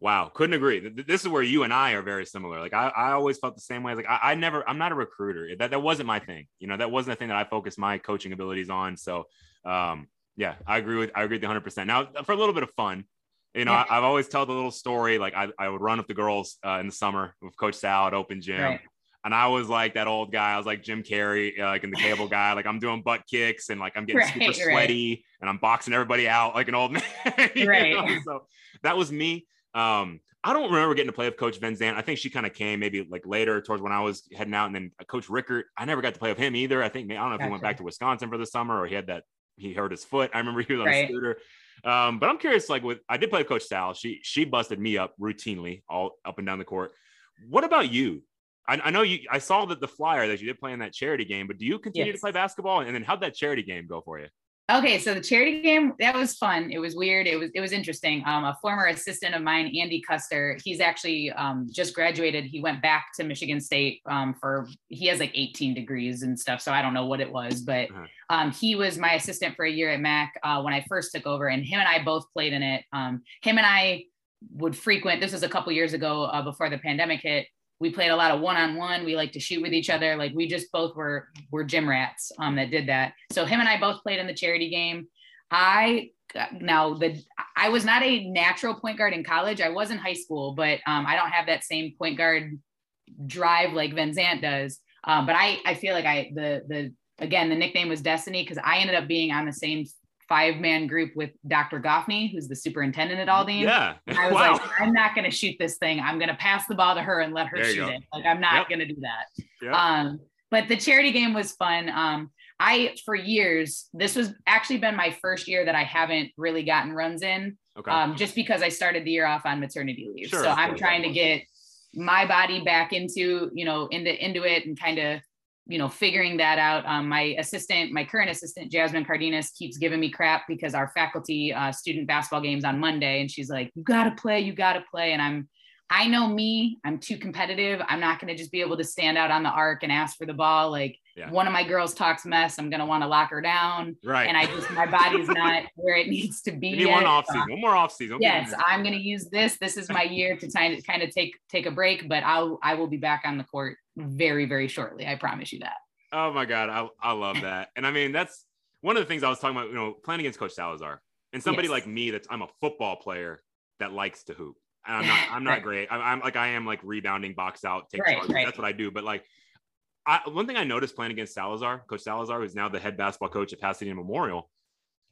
Wow, couldn't agree. This is where you and I are very similar. Like I, I always felt the same way. Like I, I never, I'm not a recruiter. That that wasn't my thing. You know, that wasn't the thing that I focused my coaching abilities on. So, um, yeah, I agree with I agree with hundred percent. Now, for a little bit of fun, you know, I, have always told the little story. Like I, I would run with the girls uh, in the summer with Coach Sal at Open Gym. Right. And I was like that old guy. I was like Jim Carrey, uh, like in the cable guy. Like I'm doing butt kicks and like I'm getting right, super sweaty right. and I'm boxing everybody out like an old man. right. Know? So that was me. Um, I don't remember getting to play with Coach Van Zandt. I think she kind of came maybe like later towards when I was heading out. And then uh, Coach Rickert, I never got to play with him either. I think I don't know if gotcha. he went back to Wisconsin for the summer or he had that he hurt his foot. I remember he was on right. a scooter. Um, but I'm curious, like with I did play with Coach Sal. She she busted me up routinely all up and down the court. What about you? I, I know you. I saw that the flyer that you did play in that charity game, but do you continue yes. to play basketball? And then how'd that charity game go for you? Okay, so the charity game that was fun. It was weird. It was it was interesting. Um, a former assistant of mine, Andy Custer, he's actually um, just graduated. He went back to Michigan State um, for he has like 18 degrees and stuff. So I don't know what it was, but uh-huh. um, he was my assistant for a year at Mac uh, when I first took over, and him and I both played in it. Um, him and I would frequent. This was a couple years ago uh, before the pandemic hit we played a lot of one-on-one we like to shoot with each other like we just both were were gym rats um, that did that. So him and i both played in the charity game. I now the i was not a natural point guard in college i was in high school but um, i don't have that same point guard drive like Van Zandt does. Um, but i i feel like i the the again the nickname was destiny because i ended up being on the same five man group with Dr. Goffney, who's the superintendent at Aldine. Yeah. I was wow. like, I'm not going to shoot this thing. I'm going to pass the ball to her and let her shoot go. it. Like, I'm not yep. going to do that. Yep. Um, but the charity game was fun. Um, I, for years, this was actually been my first year that I haven't really gotten runs in. Okay. Um, just because I started the year off on maternity leave. Sure, so I'm trying to get my body back into, you know, into, into it and kind of you know, figuring that out. Um, my assistant, my current assistant, Jasmine Cardenas, keeps giving me crap because our faculty uh, student basketball games on Monday, and she's like, "You got to play, you got to play," and I'm. I know me, I'm too competitive. I'm not going to just be able to stand out on the arc and ask for the ball. Like yeah. one of my girls talks mess, I'm going to want to lock her down. Right. And I just, my body's not where it needs to be. Need one off season, one more off season. Yes. I'm going to use this. This is my year to kind of, kind of take, take a break, but I'll, I will be back on the court very, very shortly. I promise you that. Oh my God. I, I love that. And I mean, that's one of the things I was talking about, you know, playing against Coach Salazar and somebody yes. like me that's I'm a football player that likes to hoop. And I'm not, I'm not right. great. I'm, I'm, like, I am like rebounding, box out, take right. Right. That's what I do. But like, I, one thing I noticed playing against Salazar, Coach Salazar, who's now the head basketball coach at Pasadena Memorial,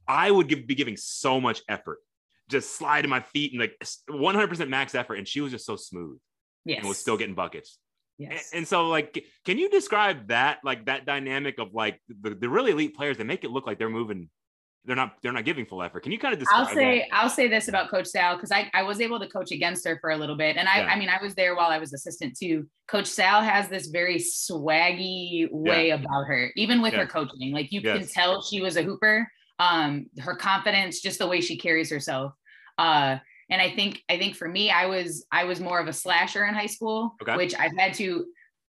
I would give, be giving so much effort, just sliding my feet and like 100% max effort. And she was just so smooth yes. and was still getting buckets. Yes. And so, like, can you describe that, like, that dynamic of like the, the really elite players? that make it look like they're moving they're not they're not giving full effort. Can you kind of describe I'll say that? I'll say this about Coach Sal because I, I was able to coach against her for a little bit. And I, yeah. I mean I was there while I was assistant too. Coach Sal has this very swaggy way yeah. about her, even with her coaching. Like you yes. can tell she was a hooper. Um, her confidence, just the way she carries herself. Uh, and I think I think for me, I was I was more of a slasher in high school, okay. which I've had to.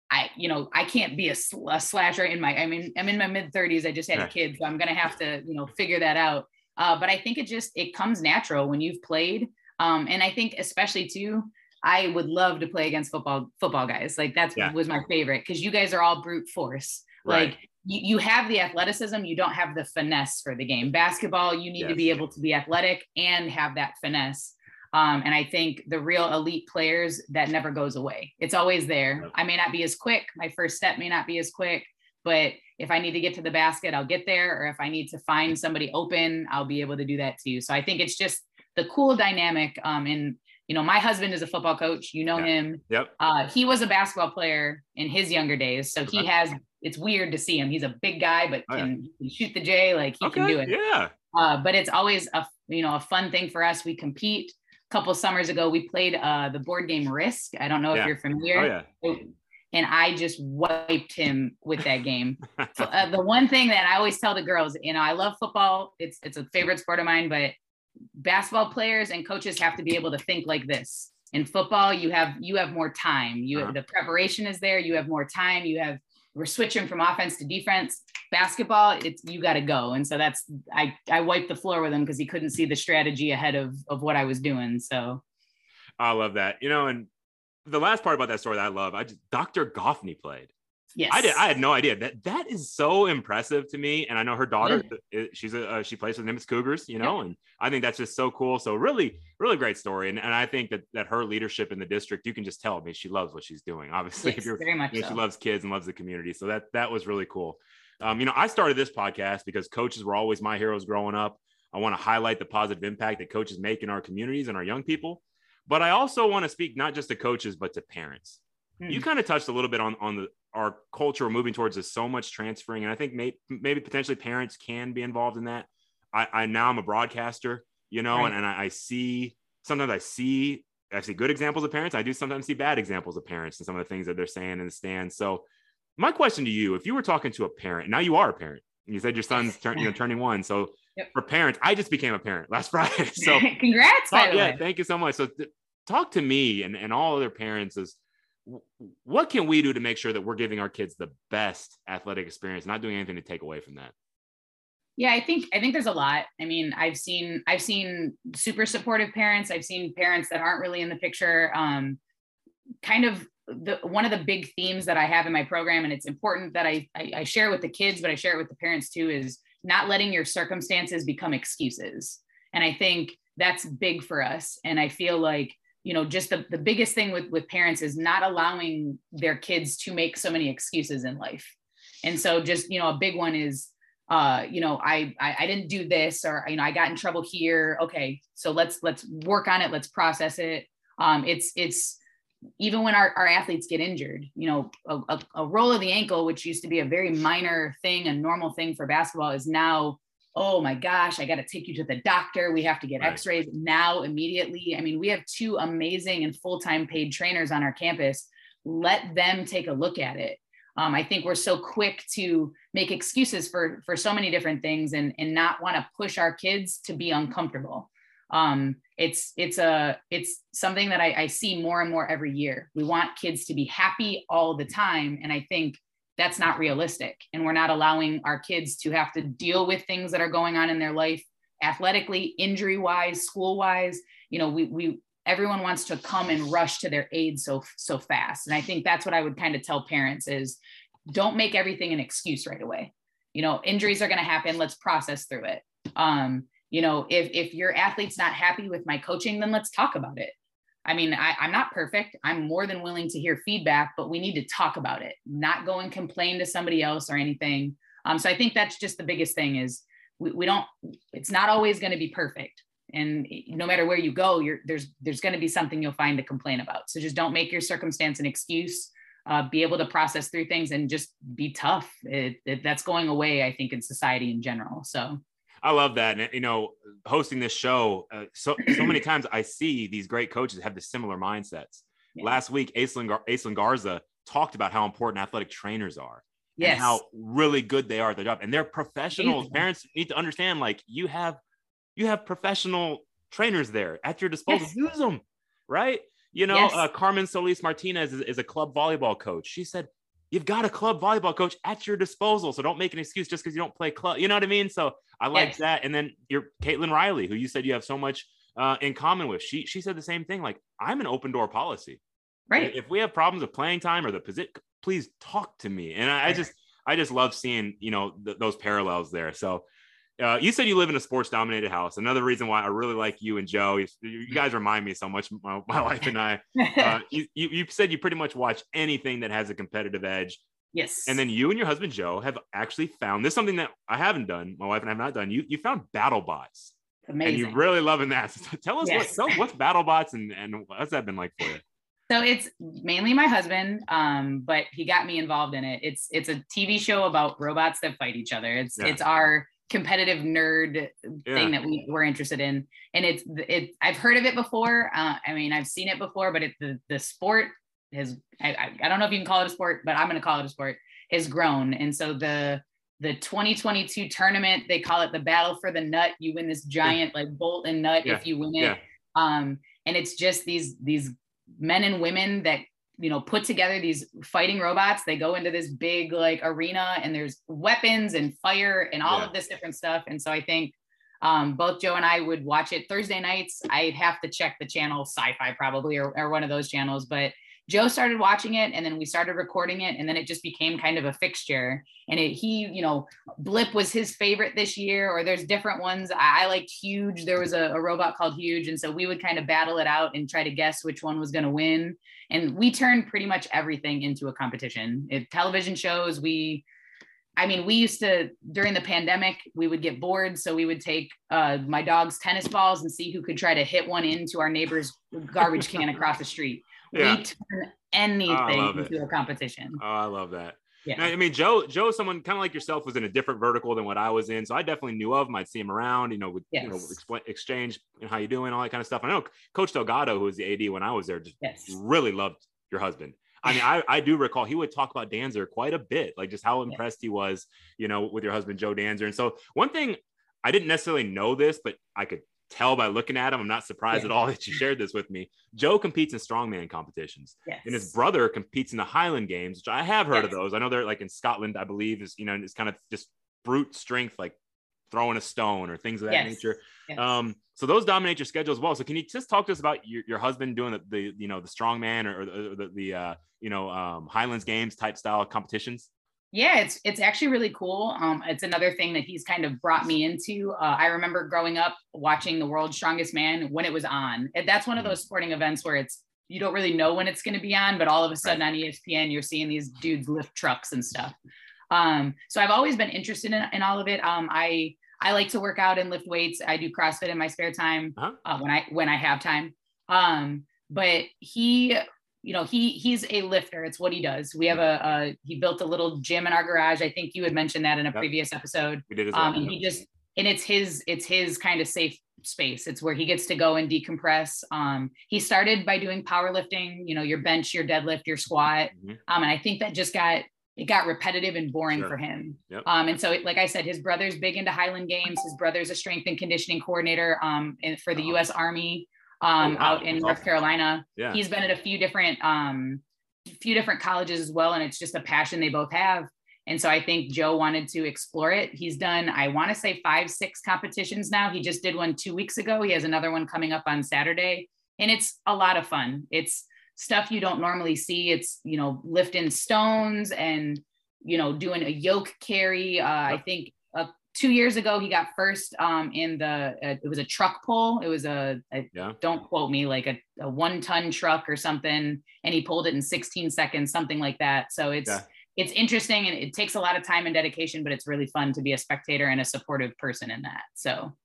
I you know I can't be a, sl- a slasher in my I mean I'm in my mid 30s. I just had yeah. a kid, so I'm gonna have to you know figure that out. Uh, but I think it just it comes natural when you've played. Um, and I think especially too, I would love to play against football football guys. Like that's yeah. was my favorite because you guys are all brute force. Right. Like you, you have the athleticism, you don't have the finesse for the game. Basketball, you need yes. to be able to be athletic and have that finesse. Um, and I think the real elite players that never goes away. It's always there. I may not be as quick. My first step may not be as quick, but if I need to get to the basket, I'll get there. Or if I need to find somebody open, I'll be able to do that too. So I think it's just the cool dynamic. Um, and you know, my husband is a football coach. You know yeah. him. Yep. Uh, he was a basketball player in his younger days, so he has. It's weird to see him. He's a big guy, but oh, can, yeah. shoot the J. Like he okay. can do it. Yeah. Uh, but it's always a you know a fun thing for us. We compete couple summers ago, we played uh, the board game Risk. I don't know yeah. if you're familiar. Oh, yeah. and I just wiped him with that game. so, uh, the one thing that I always tell the girls, you know, I love football. It's it's a favorite sport of mine, but basketball players and coaches have to be able to think like this. In football, you have you have more time. You uh-huh. the preparation is there. You have more time. You have we're switching from offense to defense. Basketball, it's you got to go, and so that's I I wiped the floor with him because he couldn't see the strategy ahead of of what I was doing. So I love that, you know, and the last part about that story that I love, I just Dr. Goffney played. Yes. I did. I had no idea that that is so impressive to me. And I know her daughter, she's a, uh, she plays with Nimitz Cougars, you know, yeah. and I think that's just so cool. So really, really great story. And, and I think that, that her leadership in the district, you can just tell, I mean, she loves what she's doing. Obviously, yes, very much you know, so. she loves kids and loves the community. So that, that was really cool. Um, you know, I started this podcast because coaches were always my heroes growing up. I want to highlight the positive impact that coaches make in our communities and our young people. But I also want to speak not just to coaches, but to parents. Hmm. You kind of touched a little bit on, on the our culture moving towards is so much transferring. And I think may, maybe potentially parents can be involved in that. I, I now I'm a broadcaster, you know, right. and, and I, I, see sometimes I see I see good examples of parents. I do sometimes see bad examples of parents and some of the things that they're saying in the stands. So my question to you, if you were talking to a parent, now you are a parent, you said your son's turn, you know, turning one. So yep. for parents, I just became a parent last Friday. So congrats. Talk, yeah, thank you so much. So th- talk to me and, and all other parents is what can we do to make sure that we're giving our kids the best athletic experience, not doing anything to take away from that? Yeah, I think I think there's a lot. I mean, I've seen I've seen super supportive parents. I've seen parents that aren't really in the picture. Um, kind of the one of the big themes that I have in my program, and it's important that I, I I share with the kids, but I share it with the parents too, is not letting your circumstances become excuses. And I think that's big for us. And I feel like you know just the, the biggest thing with with parents is not allowing their kids to make so many excuses in life and so just you know a big one is uh you know I, I i didn't do this or you know i got in trouble here okay so let's let's work on it let's process it um it's it's even when our, our athletes get injured you know a, a, a roll of the ankle which used to be a very minor thing a normal thing for basketball is now oh my gosh, I got to take you to the doctor. We have to get right. x rays now immediately. I mean, we have two amazing and full time paid trainers on our campus. Let them take a look at it. Um, I think we're so quick to make excuses for for so many different things and and not want to push our kids to be uncomfortable. Um, it's it's a it's something that I, I see more and more every year. We want kids to be happy all the time, and I think that's not realistic. And we're not allowing our kids to have to deal with things that are going on in their life athletically, injury wise, school wise. You know, we, we, everyone wants to come and rush to their aid so, so fast. And I think that's what I would kind of tell parents is don't make everything an excuse right away. You know, injuries are going to happen. Let's process through it. Um, you know, if, if your athlete's not happy with my coaching, then let's talk about it. I mean, I, am not perfect. I'm more than willing to hear feedback, but we need to talk about it, not go and complain to somebody else or anything. Um, so I think that's just the biggest thing is we, we don't, it's not always going to be perfect. And no matter where you go, you're, there's, there's going to be something you'll find to complain about. So just don't make your circumstance an excuse, uh, be able to process through things and just be tough. It, it, that's going away, I think, in society in general. So I love that. And, you know, hosting this show, uh, so, so many times I see these great coaches have the similar mindsets. Yeah. Last week, Aislinn, Gar- Aislinn Garza talked about how important athletic trainers are. Yes. And how really good they are at their job. And they're professionals. Parents need to understand, like, you have you have professional trainers there at your disposal. Yes. Use them, right? You know, yes. uh, Carmen Solis Martinez is, is a club volleyball coach. She said, you've got a club volleyball coach at your disposal. So don't make an excuse just because you don't play club. You know what I mean? So I like yes. that. And then you're Caitlin Riley, who you said you have so much uh, in common with. She she said the same thing. Like I'm an open door policy. Right. If we have problems with playing time or the position, please talk to me. And I, I just I just love seeing you know th- those parallels there. So uh, you said you live in a sports dominated house. Another reason why I really like you and Joe, you, you guys remind me so much, my, my wife and I. Uh, you, you, you said you pretty much watch anything that has a competitive edge. Yes. And then you and your husband Joe have actually found this something that I haven't done. My wife and I have not done. You you found BattleBots. Amazing. And you're really loving that. So tell us yes. what, what's BattleBots and and what's that been like for you? So it's mainly my husband, um, but he got me involved in it. It's it's a TV show about robots that fight each other. It's yeah. it's our competitive nerd yeah. thing that we were interested in and it's it i've heard of it before uh, i mean i've seen it before but it the, the sport has I, I don't know if you can call it a sport, but I'm going to call it a sport has grown. And so the the 2022 tournament, they call it the battle for the nut. You win this giant like bolt and nut Yeah. if you win it. Yeah. Um, and it's just these these men and women that you know put together these fighting robots. They go into this big like arena and there's weapons and fire and all Yeah. of this different stuff. And so I think um, both Joe and I would watch it Thursday nights. I'd have to check the channel sci-fi probably or, or one of those channels, but Joe started watching it and then we started recording it and then it just became kind of a fixture. And it, he, you know, Blip was his favorite this year, or there's different ones. I, I liked Huge. There was a, a robot called Huge. And so we would kind of battle it out and try to guess which one was going to win. And we turned pretty much everything into a competition. If television shows, we, I mean, we used to during the pandemic, we would get bored. So we would take uh, my dog's tennis balls and see who could try to hit one into our neighbor's garbage can across the street. Yeah. We turn oh, anything love it. into a competition. Oh, I love that. Yeah. Now, I mean, Joe, Joe, someone kind of like yourself was in a different vertical than what I was in. So I definitely knew of him. I'd see him around, you know, with, you know, Yes. exchange and how you doing, all that kind of stuff. I know Coach Delgado, who was the AD when I was there, just Yes. really loved your husband. I mean, I, I do recall he would talk about Danzer quite a bit, like just how Yeah. impressed he was, you know, with your husband, Joe Danzer. And so one thing I didn't necessarily know this, but I could tell by looking at him. I'm not surprised Yeah. at all that you shared this with me. Joe competes in strongman competitions Yes. and his brother competes in the Highland Games, which I have heard of those. I know they're like in Scotland, I believe, is you know, it's kind of just brute strength, like throwing a stone or things of that Yes. nature. Yes. Um, so those dominate your schedule as well. So can you just talk to us about your, your husband doing the, the you know the strongman or, or the, the, the uh, you know um, Highlands Games type style competitions? Yeah, it's it's actually really cool. Um, it's another thing that he's kind of brought me into. Uh, I remember growing up watching the World's Strongest Man when it was on. That's one of Mhm. those sporting events where it's you don't really know when it's going to be on, but all of a sudden on E ESPN you're seeing these dudes lift trucks and stuff. Um, so I've always been interested in, in all of it. Um, I I like to work out and lift weights. I do CrossFit in my spare time Uh-huh. uh, when I when I have time. Um, but he, you know, he he's a lifter. It's what he does. We have a, a he built a little gym in our garage. I think you had mentioned that in a Yep. previous episode. We did as well. Um, and he just and it's his it's his kind of safe space. It's where he gets to go and decompress. Um, he started by doing powerlifting. You know, your bench, your deadlift, your squat. Mhm. Um, and I think that just got it got repetitive and boring Sure. for him. Yep. Um, and so, it- like I said, his brother's big into Highland Games. His brother's a strength and conditioning coordinator um, for the Oh. U.S. Army um, Oh, wow. out in That's North. Carolina. yeah. He's been at a few different um, few different colleges as well, and it's just a passion they both have. And so I think Joe wanted to explore it. He's done, I want to say five, six competitions now. He just did one two weeks ago. He has another one coming up on Saturday. And it's a lot of fun. It's stuff you don't normally see. It's, you know, lifting stones and, you know, doing a yoke carry. Uh, I think uh, two years ago, he got first um, in the, uh, it was a truck pull. It was a, a Yeah. don't quote me, like a, a one ton truck or something. And he pulled it in 16 seconds, something like that. So it's, Yeah. it's interesting and it takes a lot of time and dedication, but it's really fun to be a spectator and a supportive person in that. So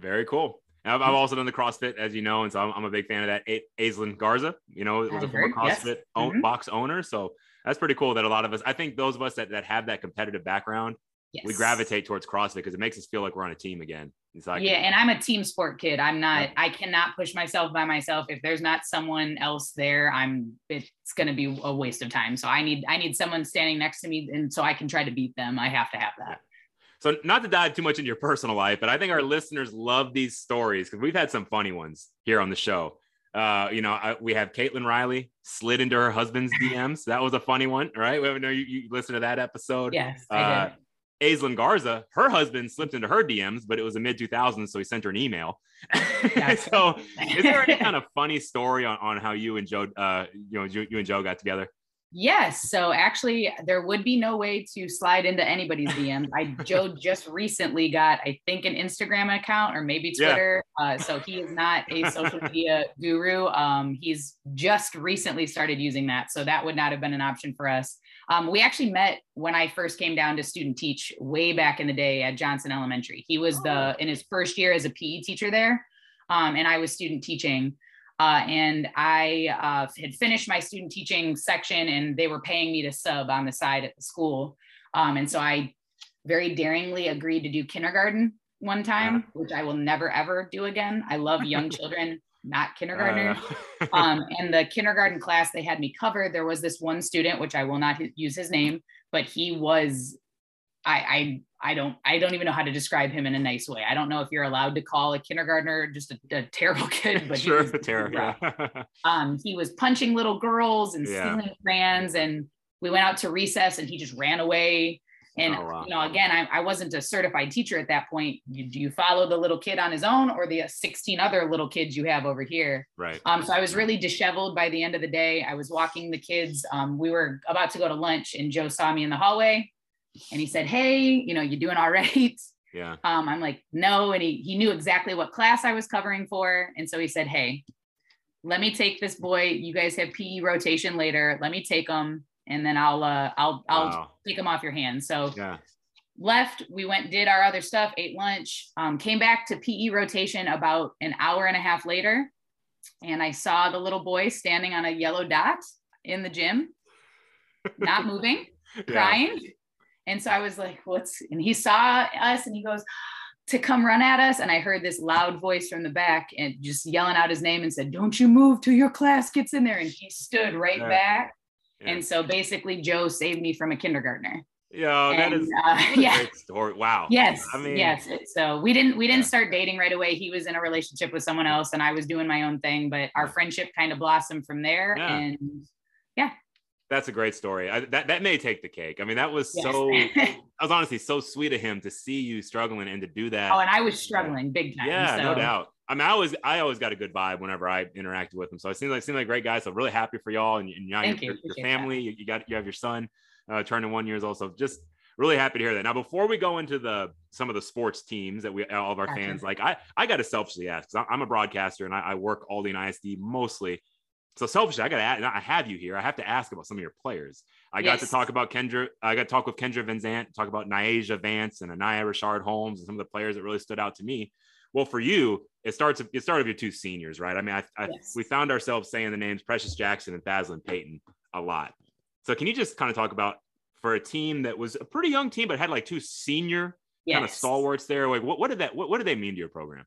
Very cool. I've, I've also done the CrossFit, as you know, and so I'm, I'm a big fan of that. A- Aislinn Garza, you know, was a former heard, yes. CrossFit own, Mhm. box owner. So that's pretty cool that a lot of us, I think those of us that, that have that competitive background, yes. we gravitate towards CrossFit because it makes us feel like we're on a team again. It's like, yeah, and I'm a team sport kid. I'm not. Yeah. I cannot push myself by myself. If there's not someone else there, I'm. It's going to be a waste of time. So I need. I need someone standing next to me, and so I can try to beat them. I have to have that. So not to dive too much into your personal life, but I think our listeners love these stories because we've had some funny ones here on the show. Uh, you know, I, we have Caitlin Riley slid into her husband's DMs. That was a funny one, right? We know you, you listened to that episode. Yes, Uh, I did. Aislinn Garza, her husband slipped into her DMs, but it was a mid 2000s, so he sent her an email. So, is there any kind of funny story on, on how you and Joe, uh, you know, you, you and Joe got together? Yes. So actually, there would be no way to slide into anybody's DMs. I Joe just recently got, I think, an Instagram account or maybe Yeah. Twitter. Uh, so he is not a social media guru. Um, he's just recently started using that, so that would not have been an option for us. Um, we actually met when I first came down to student teach way back in the day at Johnson Elementary. He was the in his first year as a PE teacher there, um, and I was student teaching. Uh, and I uh, had finished my student teaching section, and they were paying me to sub on the side at the school. Um, and so I very daringly agreed to do kindergarten one time, which I will never ever do again. I love young children. Not kindergartner. Uh. um, and the kindergarten class they had me covered. There was this one student, which I will not use his name, but he was, I, I, I don't, I don't even know how to describe him in a nice way. I don't know if you're allowed to call a kindergartner just a, a terrible kid, but sure, terrible. Yeah. um, he was punching little girls and yeah. stealing crayons, and we went out to recess, and he just ran away. And oh, wow. you know, again, I, I, wasn't a certified teacher at that point. You, do you follow the little kid on his own or the 16 other little kids you have over here? Right. Um, so I was really disheveled by the end of the day. I was walking the kids. Um, we were about to go to lunch, and Joe saw me in the hallway, and he said, "Hey, you know, you doing all right?" Yeah. Um, I'm like, "No," and he he knew exactly what class I was covering for, and so he said, "Hey, let me take this boy. You guys have PE rotation later. Let me take him." And then I'll uh I'll I'll wow. take them off your hands. So yeah. left, we went did our other stuff, ate lunch, um, came back to PE rotation about an hour and a half later, and I saw the little boy standing on a yellow dot in the gym, not moving, yeah. crying. And so I was like, what's and he saw us and he goes to come run at us. And I heard this loud voice from the back and just yelling out his name and said, Don't you move till your class gets in there. And he stood right yeah. back and so basically, Joe saved me from a kindergartner. Yeah, that is uh, yeah. great story. Wow. Yes. I mean, yes. So we didn't we didn't yeah. start dating right away. He was in a relationship with someone else, and I was doing my own thing. But our friendship kind of blossomed from there, yeah. and yeah. That's a great story. I, that that may take the cake. I mean, that was yes. so. I was honestly so sweet of him to see you struggling and to do that. Oh, and I was struggling big time. Yeah, so. no doubt. I mean, I always I always got a good vibe whenever I interacted with them. So it seemed like seemed like great guys. So really happy for y'all and, and you your, you. your, family. You, you, got you have your son uh, turning one years old. So just really happy to hear that. Now, before we go into the some of the sports teams that we all of our gotcha. fans like, I I got to selfishly ask because I'm a broadcaster and I, I work Aldine ISD mostly. So selfishly, I got to I have you here. I have to ask about some of your players. I yes. got to talk about Kendra. I got to talk with Kendra Van Zandt, talk about Niaja Vance and Anaya Richard Holmes and some of the players that really stood out to me. Well, for you, it starts. It started with your two seniors, right? I mean, I, I yes. we found ourselves saying the names Precious Jackson and Thaslin Payton a lot. So, can you just kind of talk about for a team that was a pretty young team, but had like two senior yes. kind of stalwarts there? Like, what, what did that? What, what did they mean to your program?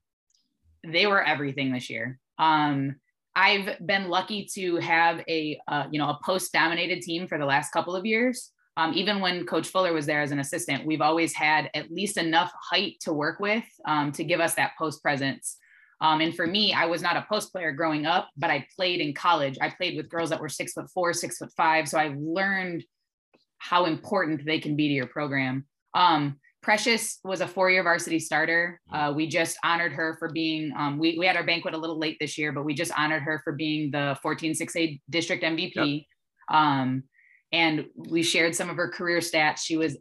They were everything this year. Um, I've been lucky to have a uh, you know a post dominated team for the last couple of years um, even when Coach Fuller was there as an assistant, we've always had at least enough height to work with um, to give us that post presence. Um, and for me, I was not a post player growing up, but I played in college. I played with girls that were six foot four, six foot five. So I've learned how important they can be to your program. Um, Precious was a four-year varsity starter. Uh, we just honored her for being. Um, we we had our banquet a little late this year, but we just honored her for being the 14-6A district MVP. Yep. Um, and we shared some of her career stats. She was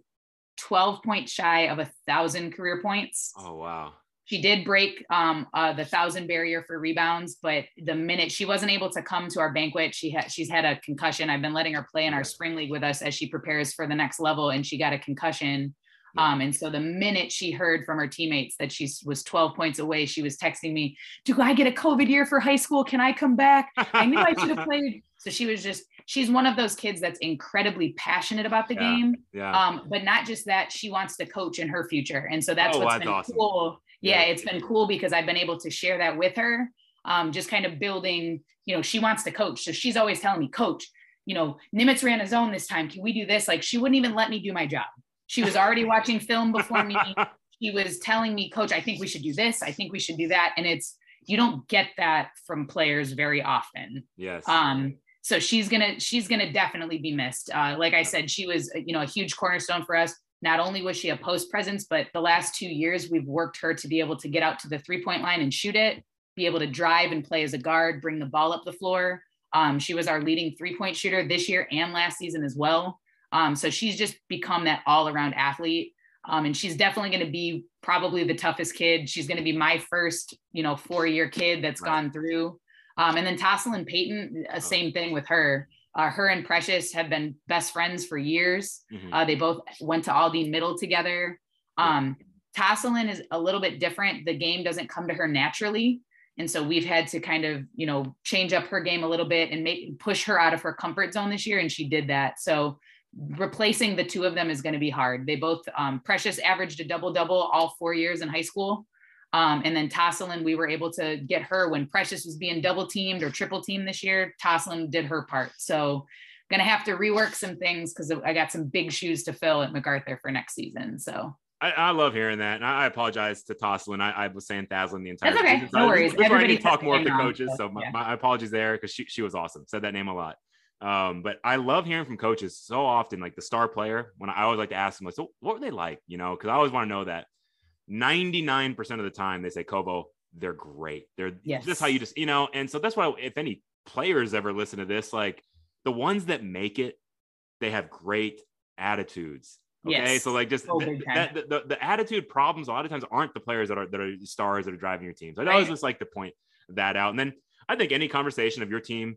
12 points shy of a thousand career points. Oh wow. She did break um, uh, the thousand barrier for rebounds, but the minute she wasn't able to come to our banquet, she had she's had a concussion. I've been letting her play in our spring league with us as she prepares for the next level, and she got a concussion. Um, and so the minute she heard from her teammates that she was 12 points away, she was texting me, "Do I get a COVID year for high school? Can I come back? I knew I should have played." So she was just she's one of those kids that's incredibly passionate about the yeah, game. Yeah. Um, but not just that, she wants to coach in her future. And so that's oh, what's that's been awesome. cool. Yeah, yeah, it's been cool because I've been able to share that with her. Um, just kind of building, you know, she wants to coach. So she's always telling me, coach, you know, Nimitz ran a zone this time. Can we do this? Like she wouldn't even let me do my job. She was already watching film before me. She was telling me, coach, I think we should do this. I think we should do that. And it's, you don't get that from players very often. Yes. Um, so she's gonna she's gonna definitely be missed. Uh, like I said, she was you know a huge cornerstone for us. Not only was she a post presence, but the last two years we've worked her to be able to get out to the three point line and shoot it, be able to drive and play as a guard, bring the ball up the floor. Um, she was our leading three point shooter this year and last season as well. Um, so she's just become that all around athlete. Um, and she's definitely going to be probably the toughest kid. She's going to be my first, you know, four year kid that's right. gone through um, and then and Peyton, uh, oh. same thing with her. Uh, her and Precious have been best friends for years. Mm-hmm. Uh, they both went to Aldine Middle together. Um, Tasselin is a little bit different. The game doesn't come to her naturally. And so we've had to kind of, you know, change up her game a little bit and make push her out of her comfort zone this year. And she did that. So replacing the two of them is going to be hard. They both, um, Precious averaged a double double all four years in high school. Um, and then Tosselin, we were able to get her when Precious was being double teamed or triple teamed this year. Tosselin did her part. So gonna have to rework some things because I got some big shoes to fill at MacArthur for next season. So I, I, love hearing that, and I, I apologize to Tosselin. I, I, was saying Thaslin the entire. Time. That's okay. Season. No worries. This, Everybody talk more with the coaches, so, so my, yeah. my, apologies there because she she was awesome. Said that name a lot. Um, but I love hearing from coaches so often, like the star player. When I, I always like to ask them, like, so what were they like? You know, because I always want to know that. Ninety nine percent of the time, they say Kobo, they're great. They're yes. just how you just you know. And so that's why if any players ever listen to this, like the ones that make it, they have great attitudes Okay, yes. so like just oh, the, that, the, the, the, attitude problems a lot of times aren't the players that are that are stars that are driving your teams. I always just like to point that out. And then I think any conversation of your team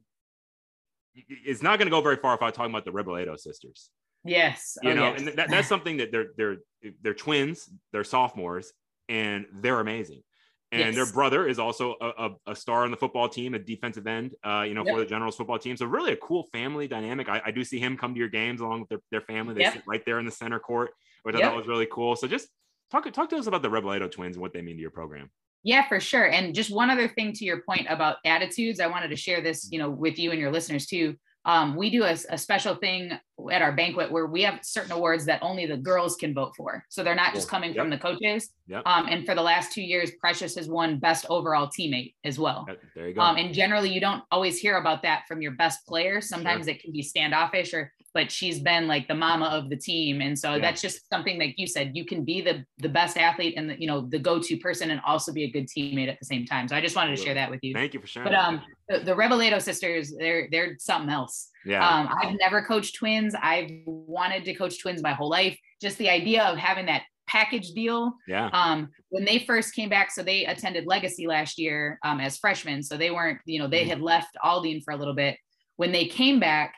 is not going to go very far if I'm talking about the Rebolledo sisters. Yes, you oh, know, yes. and that, that's something that they're they're they're twins, they're sophomores, and they're amazing and yes. their brother is also a, a, a, star on the football team, a defensive end, uh, you know, yep. for the Generals football team. So really a cool family dynamic. I, I do see him come to your games along with their, their family. They yep. sit right there in the center court, which yep. I thought was really cool. So just talk talk to us about the Rebolledo twins and what they mean to your program. Yeah, for sure. And just one other thing to your point about attitudes, I wanted to share this, you know, with you and your listeners too. Um, we do a, a, special thing at our banquet where we have certain awards that only the girls can vote for. So they're not just coming yep. from the coaches. Yep. Um, and for the last two years, Precious has won best overall teammate as well. There you go. Um, and generally, you don't always hear about that from your best player. Sometimes sure. it can be standoffish or but she's been like the mama of the team and so yeah. that's just something like you said you can be the the best athlete and the you know the go-to person and also be a good teammate at the same time so i just wanted to share that with you thank you for sharing but um the, the sisters they're they're something else yeah um i've never coached twins i've wanted to coach twins my whole life just the idea of having that package deal. Yeah. Um, when they first came back, so they attended Legacy last year um, as freshmen. So they weren't, you know, they mm-hmm. had left Aldine for a little bit. When they came back,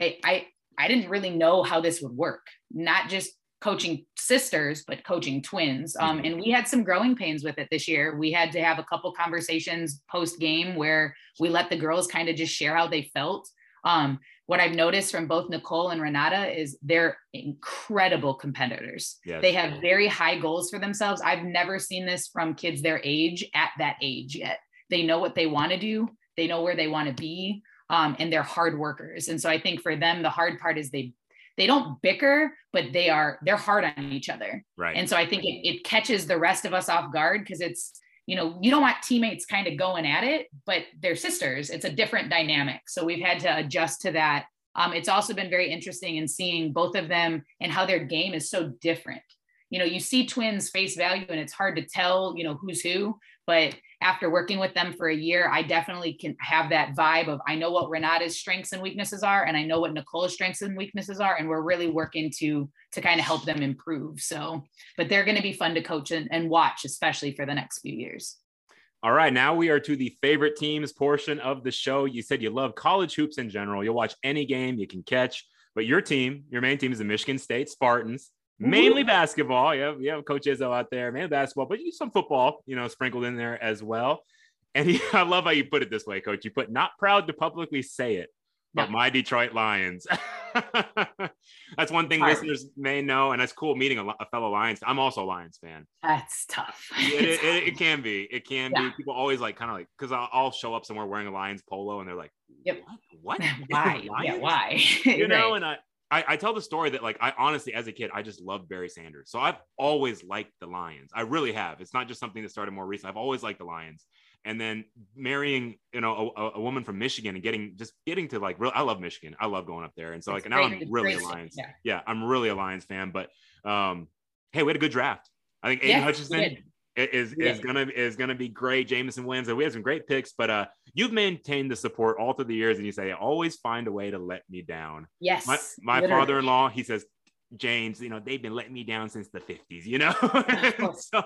I, I I didn't really know how this would work, not just coaching sisters, but coaching twins. Um, mm-hmm. and we had some growing pains with it this year. We had to have a couple conversations post game where we let the girls kind of just share how they felt. Um, what I've noticed from both Nicole and Renata is they're incredible competitors. Yes. They have very high goals for themselves. I've never seen this from kids their age at that age yet. They know what they want to do, they know where they want to be um, and they're hard workers. And so I think for them, the hard part is they they don't bicker, but they are they're hard on each other. Right. And so I think it, it catches the rest of us off guard because it's you know you don't want teammates kind of going at it, but they're sisters. It's a different dynamic. So we've had to adjust to that. Um, it's also been very interesting in seeing both of them and how their game is so different. You know, you see twins face value and it's hard to tell, you know, who's who, but after working with them for a year, I definitely can have that vibe of I know what Renata's strengths and weaknesses are, and I know what Nicole's strengths and weaknesses are, and we're really working to to kind of help them improve. So, but they're going to be fun to coach and, and watch, especially for the next few years. All right, now we are to the favorite teams portion of the show. You said you love college hoops in general. You'll watch any game you can catch, but your team, your main team is the Michigan State Spartans mainly basketball. You have, you have Coach Izzo out there, mainly basketball, but you some football, you know, sprinkled in there as well. And he, I love how you put it this way, Coach. You put not proud to publicly say it, but my Detroit Lions. that's one thing Hard. listeners may know, and that's cool meeting a, a, fellow Lions. I'm also a Lions fan. That's tough. it, it, it, it, can be. It can yeah. be. People always like kind of like because I'll, I'll, show up somewhere wearing a Lions polo, and they're like, "Yep, what? what? Why? yeah, why? you know?" right. And I I, I, tell the story that like I honestly, as a kid, I just loved Barry Sanders. So I've always liked the Lions. I really have. It's not just something that started more recent. I've always liked the Lions. And then marrying, you know, a, a woman from Michigan and getting just getting to like real. I love Michigan. I love going up there. And so like now I'm really a Lions. Yeah. yeah, I'm really a Lions fan. But um, hey, we had a good draft. I think Aiden yeah, Hutchinson is yeah. is gonna is gonna be great. Jameson wins, and we have some great picks. But uh, you've maintained the support all through the years, and you say always find a way to let me down. Yes, my, my father-in-law, he says, James, you know, they've been letting me down since the 50s, you know? so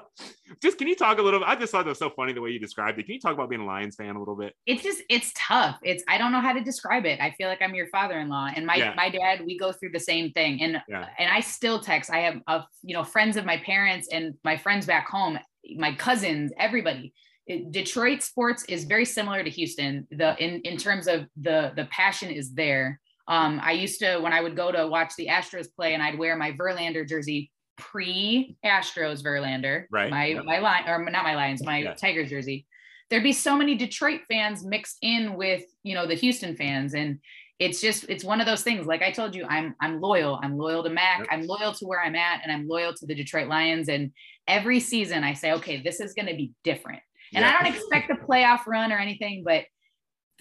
just can you talk a little I just thought that was so funny the way you described it. Can you talk about being a Lions fan a little bit? It's just it's tough. It's I don't know how to describe it. I feel like I'm your father-in-law and my yeah. my dad, we go through the same thing. And yeah. and I still text. I have a, you know, friends of my parents and my friends back home my cousins, everybody. It, Detroit sports is very similar to Houston. The in in terms of the the passion is there. Um, I used to when I would go to watch the Astros play and I'd wear my Verlander jersey. pre Astros Verlander, Right. My Yep. my line or not my Lions, my Yeah. Tigers jersey. There'd be so many Detroit fans mixed in with you know the Houston fans, and it's just it's one of those things. Like I told you, I'm I'm loyal. I'm loyal to Mac. Yep. I'm loyal to where I'm at, and I'm loyal to the Detroit Lions. And every season, I say, okay, this is going to be different. And Yeah. I don't expect a playoff run or anything, but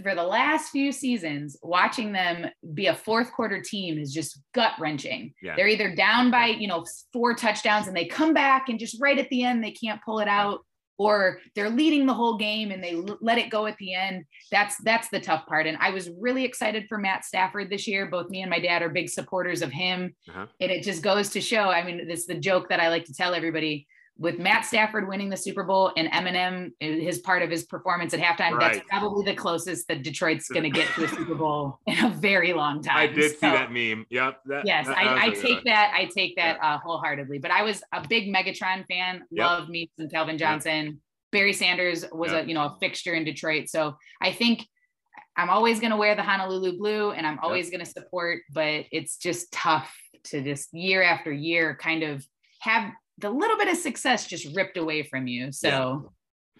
for the last few seasons, watching them be a fourth quarter team is just gut wrenching. Yeah. They're either down by, you know, four touchdowns and they come back and just right at the end, they can't pull it out, or they're leading the whole game and they l- let it go at the end. That's that's the tough part. And I was really excited for Matt Stafford this year. Both me and my dad are big supporters of him. Uh-huh. And it just goes to show. I mean, this is the joke that I like to tell everybody with Matt Stafford winning the Super Bowl and Eminem, his part of his performance at halftime, Right. that's probably the closest that Detroit's going to get to a Super Bowl in a very long time. I did see that meme. Yep. That, Yes, that- I, I take that. I take that uh, wholeheartedly. But I was a big Megatron fan. Yep. Loved me some Calvin Johnson. Barry Sanders was Yep. a you know a fixture in Detroit. So I think I'm always going to wear the Honolulu blue, and I'm always going to support. But it's just tough to just year after year kind of have the little bit of success just ripped away from you. So.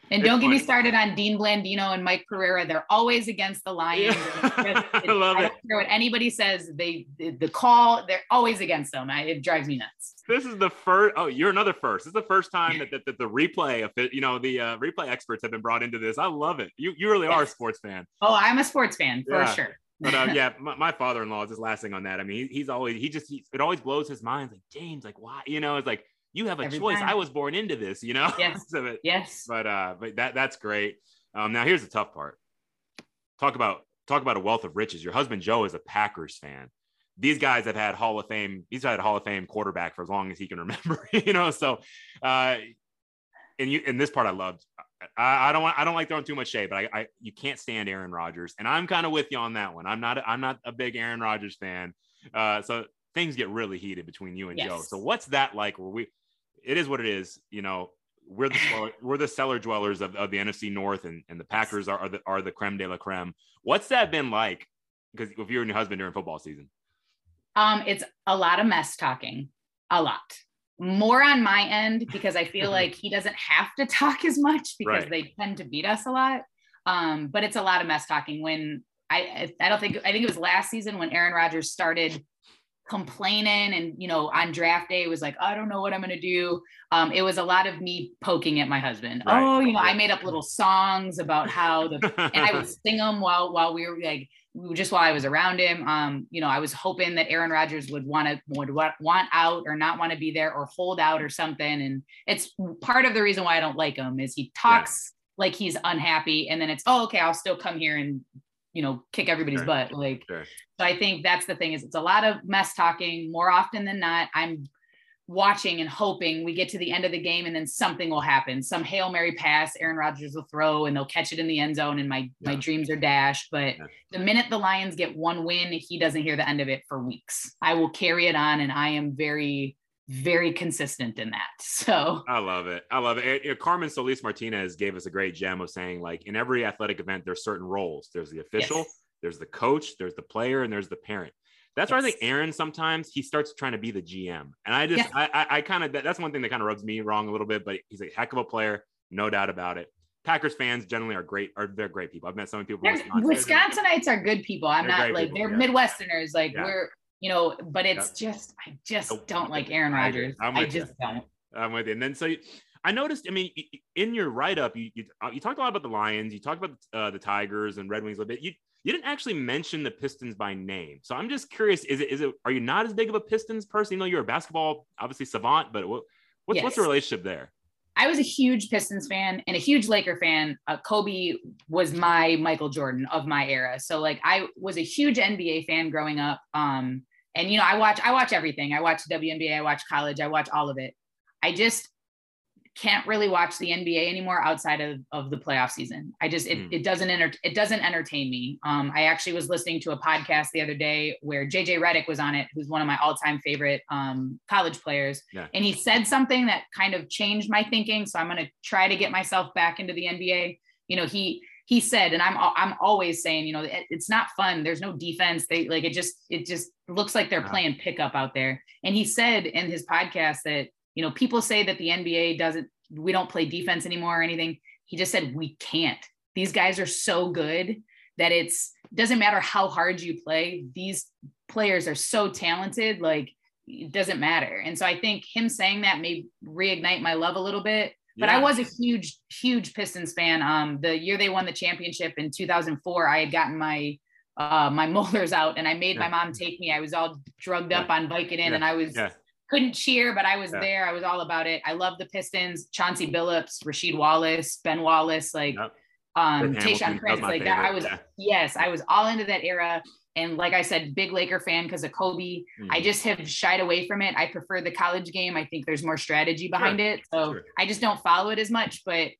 And It's don't get me started on Dean Blandino and Mike Pereira. They're always against the Lions. Yeah. And it's just- I love I it. don't care what anybody says. They the, call. They're always against them. I, it drives me nuts. This is the first. Oh, you're another first. This is the first time that, that, that the replay of it, you know, the uh, replay experts have been brought into this. I love it. You you really are a sports fan. Oh, I'm a sports fan for Yeah. sure. But uh, yeah, my, my father-in-law is just last thing on that. I mean, he, he's always he just he, it always blows his mind. Like James, like why? You know, it's like you have a Every choice. time. I was born into this. You know. Yes. So it- Yes. but uh, but that that's great. Um, now here's the tough part. Talk about talk about a wealth of riches. Your husband Joe is a Packers fan. These guys have had Hall of Fame. He's had a Hall of Fame quarterback for as long as he can remember. You know, so uh, and you and this part I loved. I, I don't want I don't like throwing too much shade, but I, I you can't stand Aaron Rodgers, and I'm kind of with you on that one. I'm not I'm not a big Aaron Rodgers fan. Uh, so things get really heated between you and Joe. So what's that like? Where we, it is what it is. You know, we're the cellar, we're the cellar dwellers of, of the NFC North, and, and the Packers are, are the are the creme de la creme. What's that been like? Because if you're and your husband during football season, Um, it's a lot of mess talking, a lot. More on my end because I feel like he doesn't have to talk as much because Right. they tend to beat us a lot. Um, but it's a lot of mess talking. When I, I don't think I think it was last season when Aaron Rodgers started complaining and you know on draft day was like I don't know what I'm gonna do. Um, it was a lot of me poking at my husband. Right. Oh, you know, Yeah. I made up little songs about how the and I would sing them while while we were like just while I was around him. Um, you know, I was hoping that Aaron Rodgers would want to would want out or not want to be there or hold out or something. And it's part of the reason why I don't like him is he talks like he's unhappy, and then it's oh okay, I'll still come here and you know kick everybody's Sure. butt. Like Sure. so, I think that's the thing is it's a lot of mess talking. More often than not, I'm watching and hoping we get to the end of the game and then something will happen. Some Hail Mary pass Aaron Rodgers will throw and they'll catch it in the end zone and my my dreams are dashed. But Yeah. the minute the Lions get one win, he doesn't hear the end of it for weeks. I will carry it on and I am very very consistent in that. So I love it. I love it. You Carmen Solis Martinez gave us a great gem of saying, like, in every athletic event, there's certain roles. There's the official, Yes. there's the coach, there's the player, and there's the parent. That's where I think Aaron sometimes he starts trying to be the GM, and I just, Yes. I, I, I kind of that, that's one thing that kind of rubs me wrong a little bit. But he's a heck of a player, no doubt about it. Packers fans generally are great, are they're great people. I've met so many people Wisconsin. Wisconsinites are good people. I'm They're not like people, they're yeah. Midwesterners. Like Yeah. we're you know, but it's just I just Nope. don't like Aaron. Rodgers. I with you. just don't. I'm with you. And then so you, I noticed. I mean, in your write up, you, you uh, you talked a lot about the Lions. You talked about uh, the Tigers and Red Wings a little bit. You you didn't actually mention the Pistons by name. So I'm just curious. Is it is it are you not as big of a Pistons person? You know, you're a basketball obviously savant, but what, what's what's the relationship there? I was a huge Pistons fan and a huge Laker fan. Uh, Kobe was my Michael Jordan of my era. So like I was a huge NBA fan growing up. Um, and you know, I watch I watch everything. I watch WNBA, I watch college, I watch all of it. I just can't really watch the NBA anymore outside of, of the playoff season. I just it, Hmm. it doesn't enter, it doesn't entertain me. Um, I actually was listening to a podcast the other day where JJ Redick was on it, who's one of my all-time favorite um, college players. Yeah. And he said something that kind of changed my thinking. So I'm gonna try to get myself back into the NBA. You know, he he said, and I'm I'm always saying, you know, it, it's not fun. There's no defense. They like it just it just looks like they're playing pickup out there. And he said in his podcast that you know people say that the NBA doesn't we don't play defense anymore or anything. He just said we can't. These guys are so good that it's doesn't matter how hard you play. These players are so talented. Like it doesn't matter. And so I think him saying that may reignite my love a little bit. But yeah. I was a huge, huge Pistons fan. Um, the year they won the championship in 2004, I had gotten my uh my molars out and I made yeah. my mom take me. I was all drugged up on Vicodin and I was couldn't cheer, but I was there. I was all about it. I love the Pistons, Chauncey Billups, Rasheed Wallace, Ben Wallace, like um Tayshaun Prince, like that. I was yes, I was all into that era. And like I said, big Laker fan because of Kobe. Mm. I just have shied away from it. I prefer the college game. I think there's more strategy behind sure. it. So sure. I just don't follow it as much. But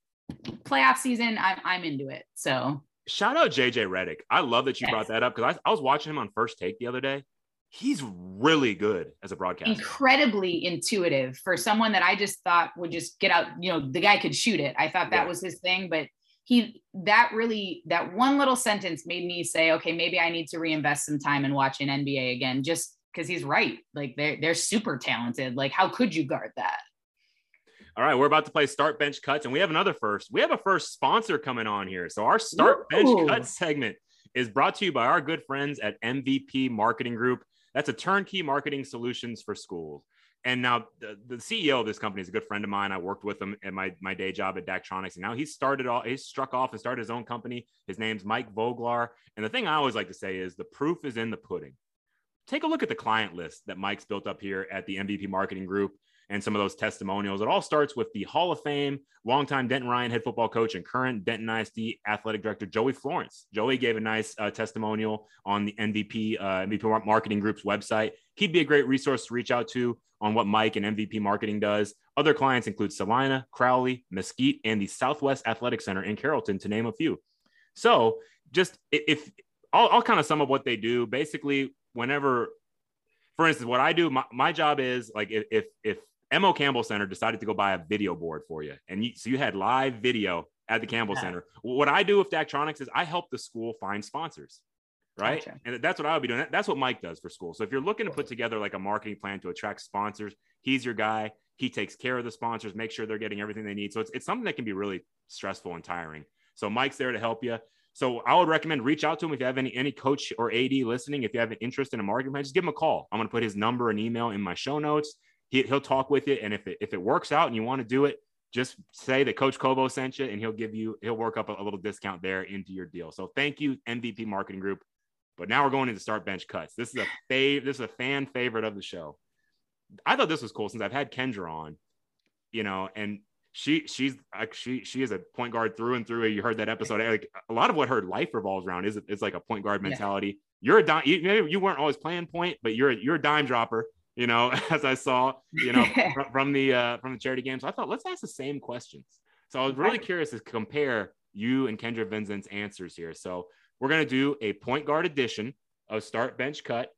playoff season, I'm, I'm into it. So shout out JJ Redick. I love that you yes. brought that up because I, I was watching him on first take the other day. He's really good as a broadcaster. Incredibly intuitive for someone that I just thought would just get out. You know, the guy could shoot it. I thought that yeah. was his thing, but he that really that one little sentence made me say okay maybe i need to reinvest some time in watching nba again just because he's right. Like they're they're super talented. Like how could you guard that? All right we're about to play start bench cuts and we have another first we have a first sponsor coming on here. So our start bench cut segment is brought to you by our good friends at mvp marketing group. That's a turnkey marketing solutions for schools and now the, the, CEO of this company is a good friend of mine. I worked with him at my, my day job at Daktronics. And now he's started all he's struck off and started his own company. His name's Mike Voglar. And the thing I always like to say is the proof is in the pudding. Take a look at the client list that Mike's built up here at the MVP marketing group and some of those testimonials. It all starts with the Hall of Fame, longtime Denton Ryan head football coach and current Denton ISD athletic director Joey Florence. Joey gave a nice uh, testimonial on the MVP uh, MVP marketing group's website. He'd be a great resource to reach out to on what Mike and MVP marketing does. Other clients include Salina, Crowley, Mesquite, and the Southwest Athletic Center in Carrollton, to name a few. So, just if I'll, I'll kind of sum up what they do. Basically, whenever, for instance, what I do, my, my job is like if if Mo Campbell Center decided to go buy a video board for you, and you, so you had live video at the Campbell yeah. Center. What I do with Daktronics is I help the school find sponsors right? Gotcha. And that's what I would be doing. That's what Mike does for school. So if you're looking to put together like a marketing plan to attract sponsors, he's your guy. He takes care of the sponsors, make sure they're getting everything they need. So it's, it's something that can be really stressful and tiring. So Mike's there to help you. So I would recommend reach out to him if you have any any coach or AD listening. If you have an interest in a marketing plan, just give him a call. I'm going to put his number and email in my show notes. He, will talk with you, and if it, if it works out and you want to do it, just say that Coach Kovo sent you, and he'll give you he'll work up a, a little discount there into your deal. So thank you, MVP Marketing Group. But now we're going into start bench cuts. This is a fav- this is a fan favorite of the show. I thought this was cool since I've had Kendra on, you know, and she she's like she she is a point guard through and through. You heard that episode. Like a lot of what her life revolves around is it's like a point guard mentality. Yeah. You're a dime. You, you weren't always playing point, but you're a, you're a dime dropper. You know, as I saw, you know, from the uh, from the charity games. So I thought let's ask the same questions. So I was really curious to compare you and Kendra Vincent's answers here. So we're going to do a point guard edition of start bench cut.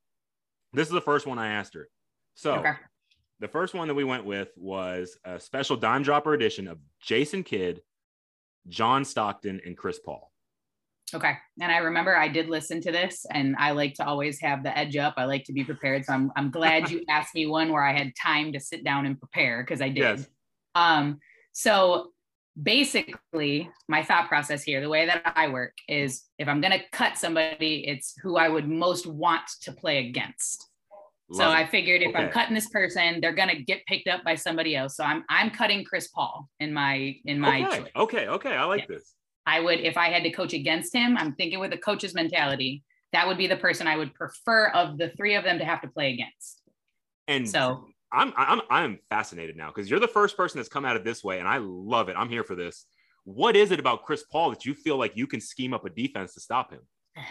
This is the first one I asked her. So okay. the first one that we went with was a special dime dropper edition of Jason Kidd, John Stockton, and Chris Paul. Okay. And I remember I did listen to this and I like to always have the edge up. I like to be prepared. So I'm, I'm glad you asked me one where I had time to sit down and prepare because I did. Yes. Um, so basically my thought process here the way that i work is if i'm going to cut somebody it's who i would most want to play against Love so it. i figured if okay. i'm cutting this person they're going to get picked up by somebody else so i'm i'm cutting chris paul in my in my okay choice. okay, okay. i like this i would if i had to coach against him i'm thinking with a coach's mentality that would be the person i would prefer of the three of them to have to play against and so I'm I'm I'm fascinated now because you're the first person that's come at it this way, and I love it. I'm here for this. What is it about Chris Paul that you feel like you can scheme up a defense to stop him?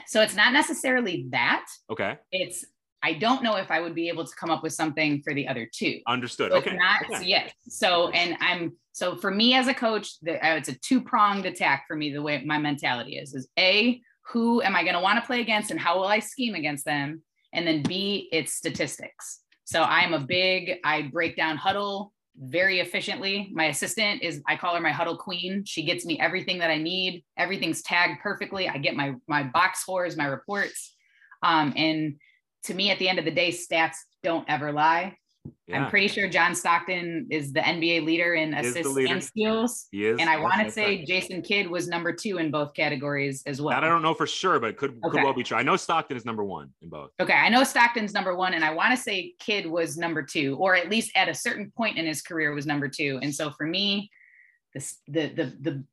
So it's not necessarily that. Okay. It's I don't know if I would be able to come up with something for the other two. Understood. So okay. Not okay. yes. So and I'm so for me as a coach, the, uh, it's a two pronged attack for me. The way my mentality is is a who am I going to want to play against and how will I scheme against them, and then b it's statistics. So I'm a big, I break down Hudl very efficiently. My assistant is I call her my Hudl queen. She gets me everything that I need. Everything's tagged perfectly. I get my my box scores, my reports. Um, and to me, at the end of the day, stats don't ever lie. Yeah. I'm pretty sure John Stockton is the NBA leader in assists and steals. He is. And I want to say right. Jason Kidd was number two in both categories as well. That I don't know for sure, but could, okay. could well be true. I know Stockton is number one in both. Okay. I know Stockton's number one, and I want to say Kidd was number two, or at least at a certain point in his career was number two. And so for me, this the the the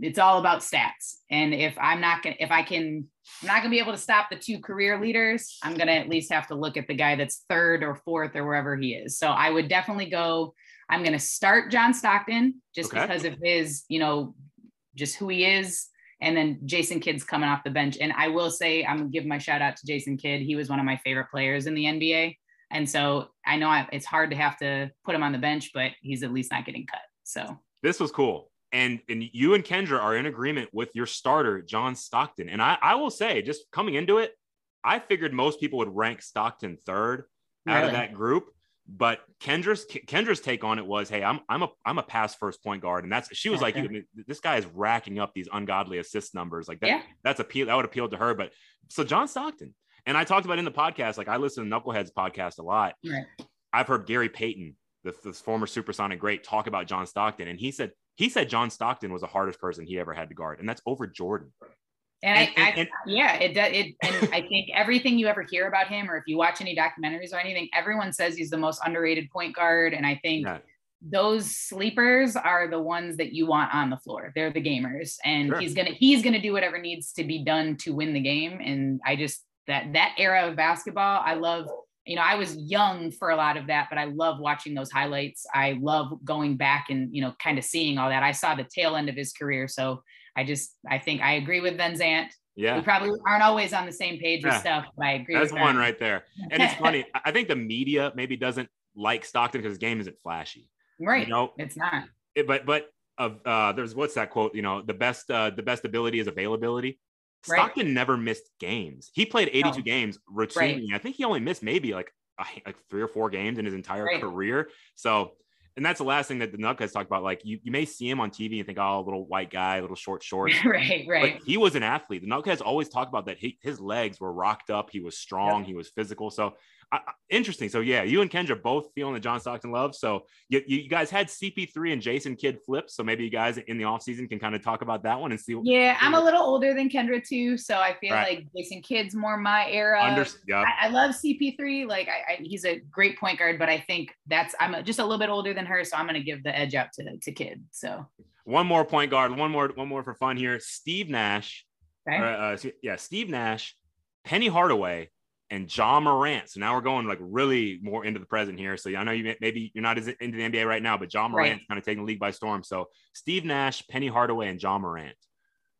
it's all about stats. And if I'm not gonna, if I can, I'm not gonna be able to stop the two career leaders. I'm gonna at least have to look at the guy that's third or fourth or wherever he is. So I would definitely go. I'm gonna start John Stockton just okay. because of his, you know, just who he is. And then Jason Kidd's coming off the bench. And I will say, I'm gonna give my shout out to Jason Kidd. He was one of my favorite players in the NBA. And so I know I, it's hard to have to put him on the bench, but he's at least not getting cut. So this was cool and and you and Kendra are in agreement with your starter, John Stockton. And I, I will say, just coming into it, I figured most people would rank Stockton third out really? of that group. But Kendra's Kendra's take on it was, hey, I'm I'm a I'm a pass first point guard, and that's she was like, this guy is racking up these ungodly assist numbers, like that. Yeah. That's appeal that would appeal to her. But so John Stockton, and I talked about in the podcast, like I listen to Knuckleheads podcast a lot. Right. I've heard Gary Payton, the, the former Supersonic great, talk about John Stockton, and he said he said John Stockton was the hardest person he ever had to guard, and that's over Jordan. And, and, I, and, and yeah, it does. It, and I think everything you ever hear about him, or if you watch any documentaries or anything, everyone says he's the most underrated point guard. And I think yeah. those sleepers are the ones that you want on the floor. They're the gamers, and sure. he's gonna he's gonna do whatever needs to be done to win the game. And I just that that era of basketball, I love you know, I was young for a lot of that, but I love watching those highlights. I love going back and, you know, kind of seeing all that. I saw the tail end of his career. So I just, I think I agree with Van Zandt. Yeah. We probably aren't always on the same page with stuff, but I agree. That's one right there. And it's funny. I think the media maybe doesn't like Stockton because his game isn't flashy. Right. You know, it's not. It, but, but, of uh, there's what's that quote? You know, the best, uh, the best ability is availability. Stockton right. never missed games. He played 82 no. games routinely. Right. I think he only missed maybe like like three or four games in his entire right. career. So, and that's the last thing that the Nuggets talked about. Like you, you may see him on TV and think, oh, little white guy, little short shorts. right, right. But he was an athlete. The Nuggets always talked about that. He, his legs were rocked up. He was strong. Yep. He was physical. So I, interesting. So yeah, you and Kendra both feeling the John Stockton love. So you, you guys had CP3 and Jason Kidd flips. So maybe you guys in the offseason can kind of talk about that one and see. Yeah, I'm a little older than Kendra too, so I feel right. like Jason Kidd's more my era. Under, yep. I, I, love CP3. Like I, I, he's a great point guard, but I think that's I'm just a little bit older than her, so I'm going to give the edge out to to Kidd. So one more point guard, one more one more for fun here. Steve Nash. Okay. Uh, yeah, Steve Nash, Penny Hardaway and John Morant. So now we're going like really more into the present here. So I know you maybe you're not as into the NBA right now, but John Morant's right. kind of taking the league by storm. So Steve Nash, Penny Hardaway, and John Morant.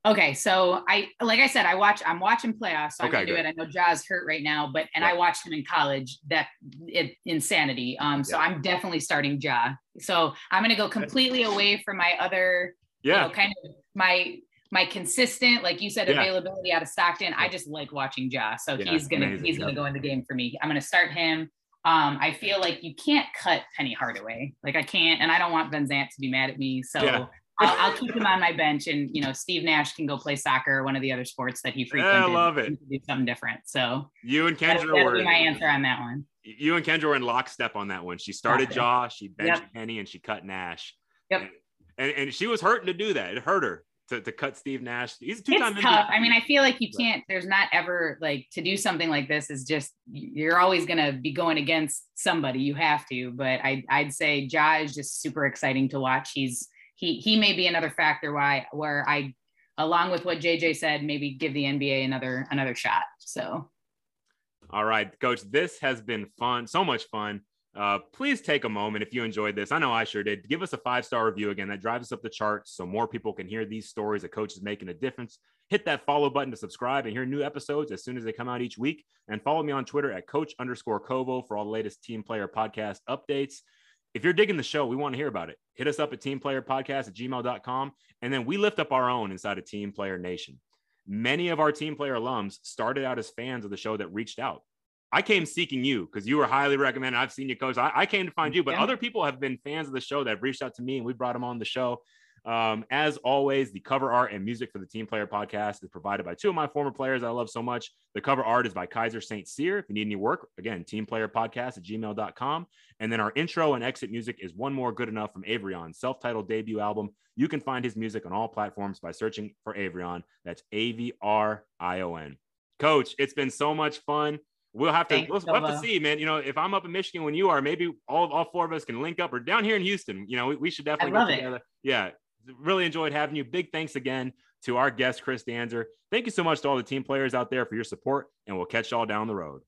Okay, so I like I said, I watch. I'm watching playoffs. So okay, I'm gonna do it. I know Ja's hurt right now, but and right. I watched him in college. That it insanity. Um, so yeah. I'm definitely starting Ja. So I'm gonna go completely away from my other, yeah, you know, kind of my my consistent, like you said, yeah. availability out of Stockton. I just like watching Ja. So yeah, he's gonna amazing. he's gonna go in the game for me. I'm gonna start him. Um, I feel like you can't cut Penny Hardaway. Like I can't, and I don't want Van Zandt to be mad at me. So yeah. I'll, I'll, keep him on my bench, and you know, Steve Nash can go play soccer or one of the other sports that he frequented. I love it. Do something different. So you and Kendra that, were my answer on that one. You and Kendra were in lockstep on that one. She started Ja, she benched yep. Penny, and she cut Nash. Yep. And, and, and she was hurting to do that. It hurt her to, to cut Steve Nash. He's two times. tough. I mean, I feel like you can't. There's not ever like to do something like this is just you're always gonna be going against somebody. You have to. But I I'd say Ja is just super exciting to watch. He's he he may be another factor why where I along with what JJ said maybe give the NBA another another shot. So. All right, coach. This has been fun. So much fun. Uh, please take a moment if you enjoyed this. I know I sure did. Give us a five star review again. That drives us up the charts so more people can hear these stories that coaches making a difference. Hit that follow button to subscribe and hear new episodes as soon as they come out each week. And follow me on Twitter at coach underscore Kovo for all the latest team player podcast updates. If you're digging the show, we want to hear about it. Hit us up at teamplayerpodcast at gmail.com. And then we lift up our own inside of Team Player Nation. Many of our team player alums started out as fans of the show that reached out I came seeking you because you were highly recommended. I've seen you coach. I, I came to find you, but Yeah. other people have been fans of the show that have reached out to me and we brought them on the show. Um, as always, the cover art and music for the Team Player podcast is provided by two of my former players I love so much. The cover art is by Kaiser St. Cyr. If you need any work, again, teamplayerpodcast at gmail.com. And then our intro and exit music is One More Good Enough from Avrion's self titled debut album. You can find his music on all platforms by searching for Avrion. That's A V R I O N. Coach, it's been so much fun. We'll have to we'll, we'll have to see, man. You know, if I'm up in Michigan when you are, maybe all, all four of us can link up or down here in Houston. You know, we, we should definitely love get it. Yeah. Really enjoyed having you. Big thanks again to our guest, Chris Danzer. Thank you so much to all the team players out there for your support, and we'll catch y'all down the road.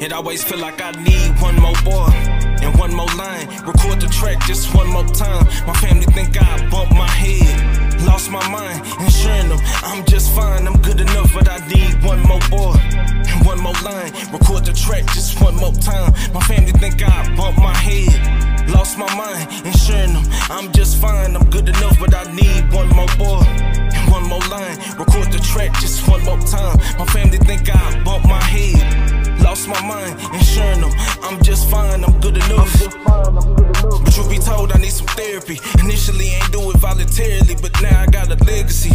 It always feel like I need one more bar and one more line. Record the track just one more time. My family think I bumped my head. Lost my mind, ensuring them I'm just fine. I'm good enough, but I need one more boy and one more line. Record the track just one more time. My family think I bumped my head. Lost my mind, ensuring them I'm just fine. I'm good enough, but I need one more boy. and one more line. Record the track just one more time. My family think I bumped my head. Lost my mind, ensuring them I'm just fine, I'm good enough. But truth be told, I need some therapy. Initially, ain't do it voluntarily, but now I got a legacy.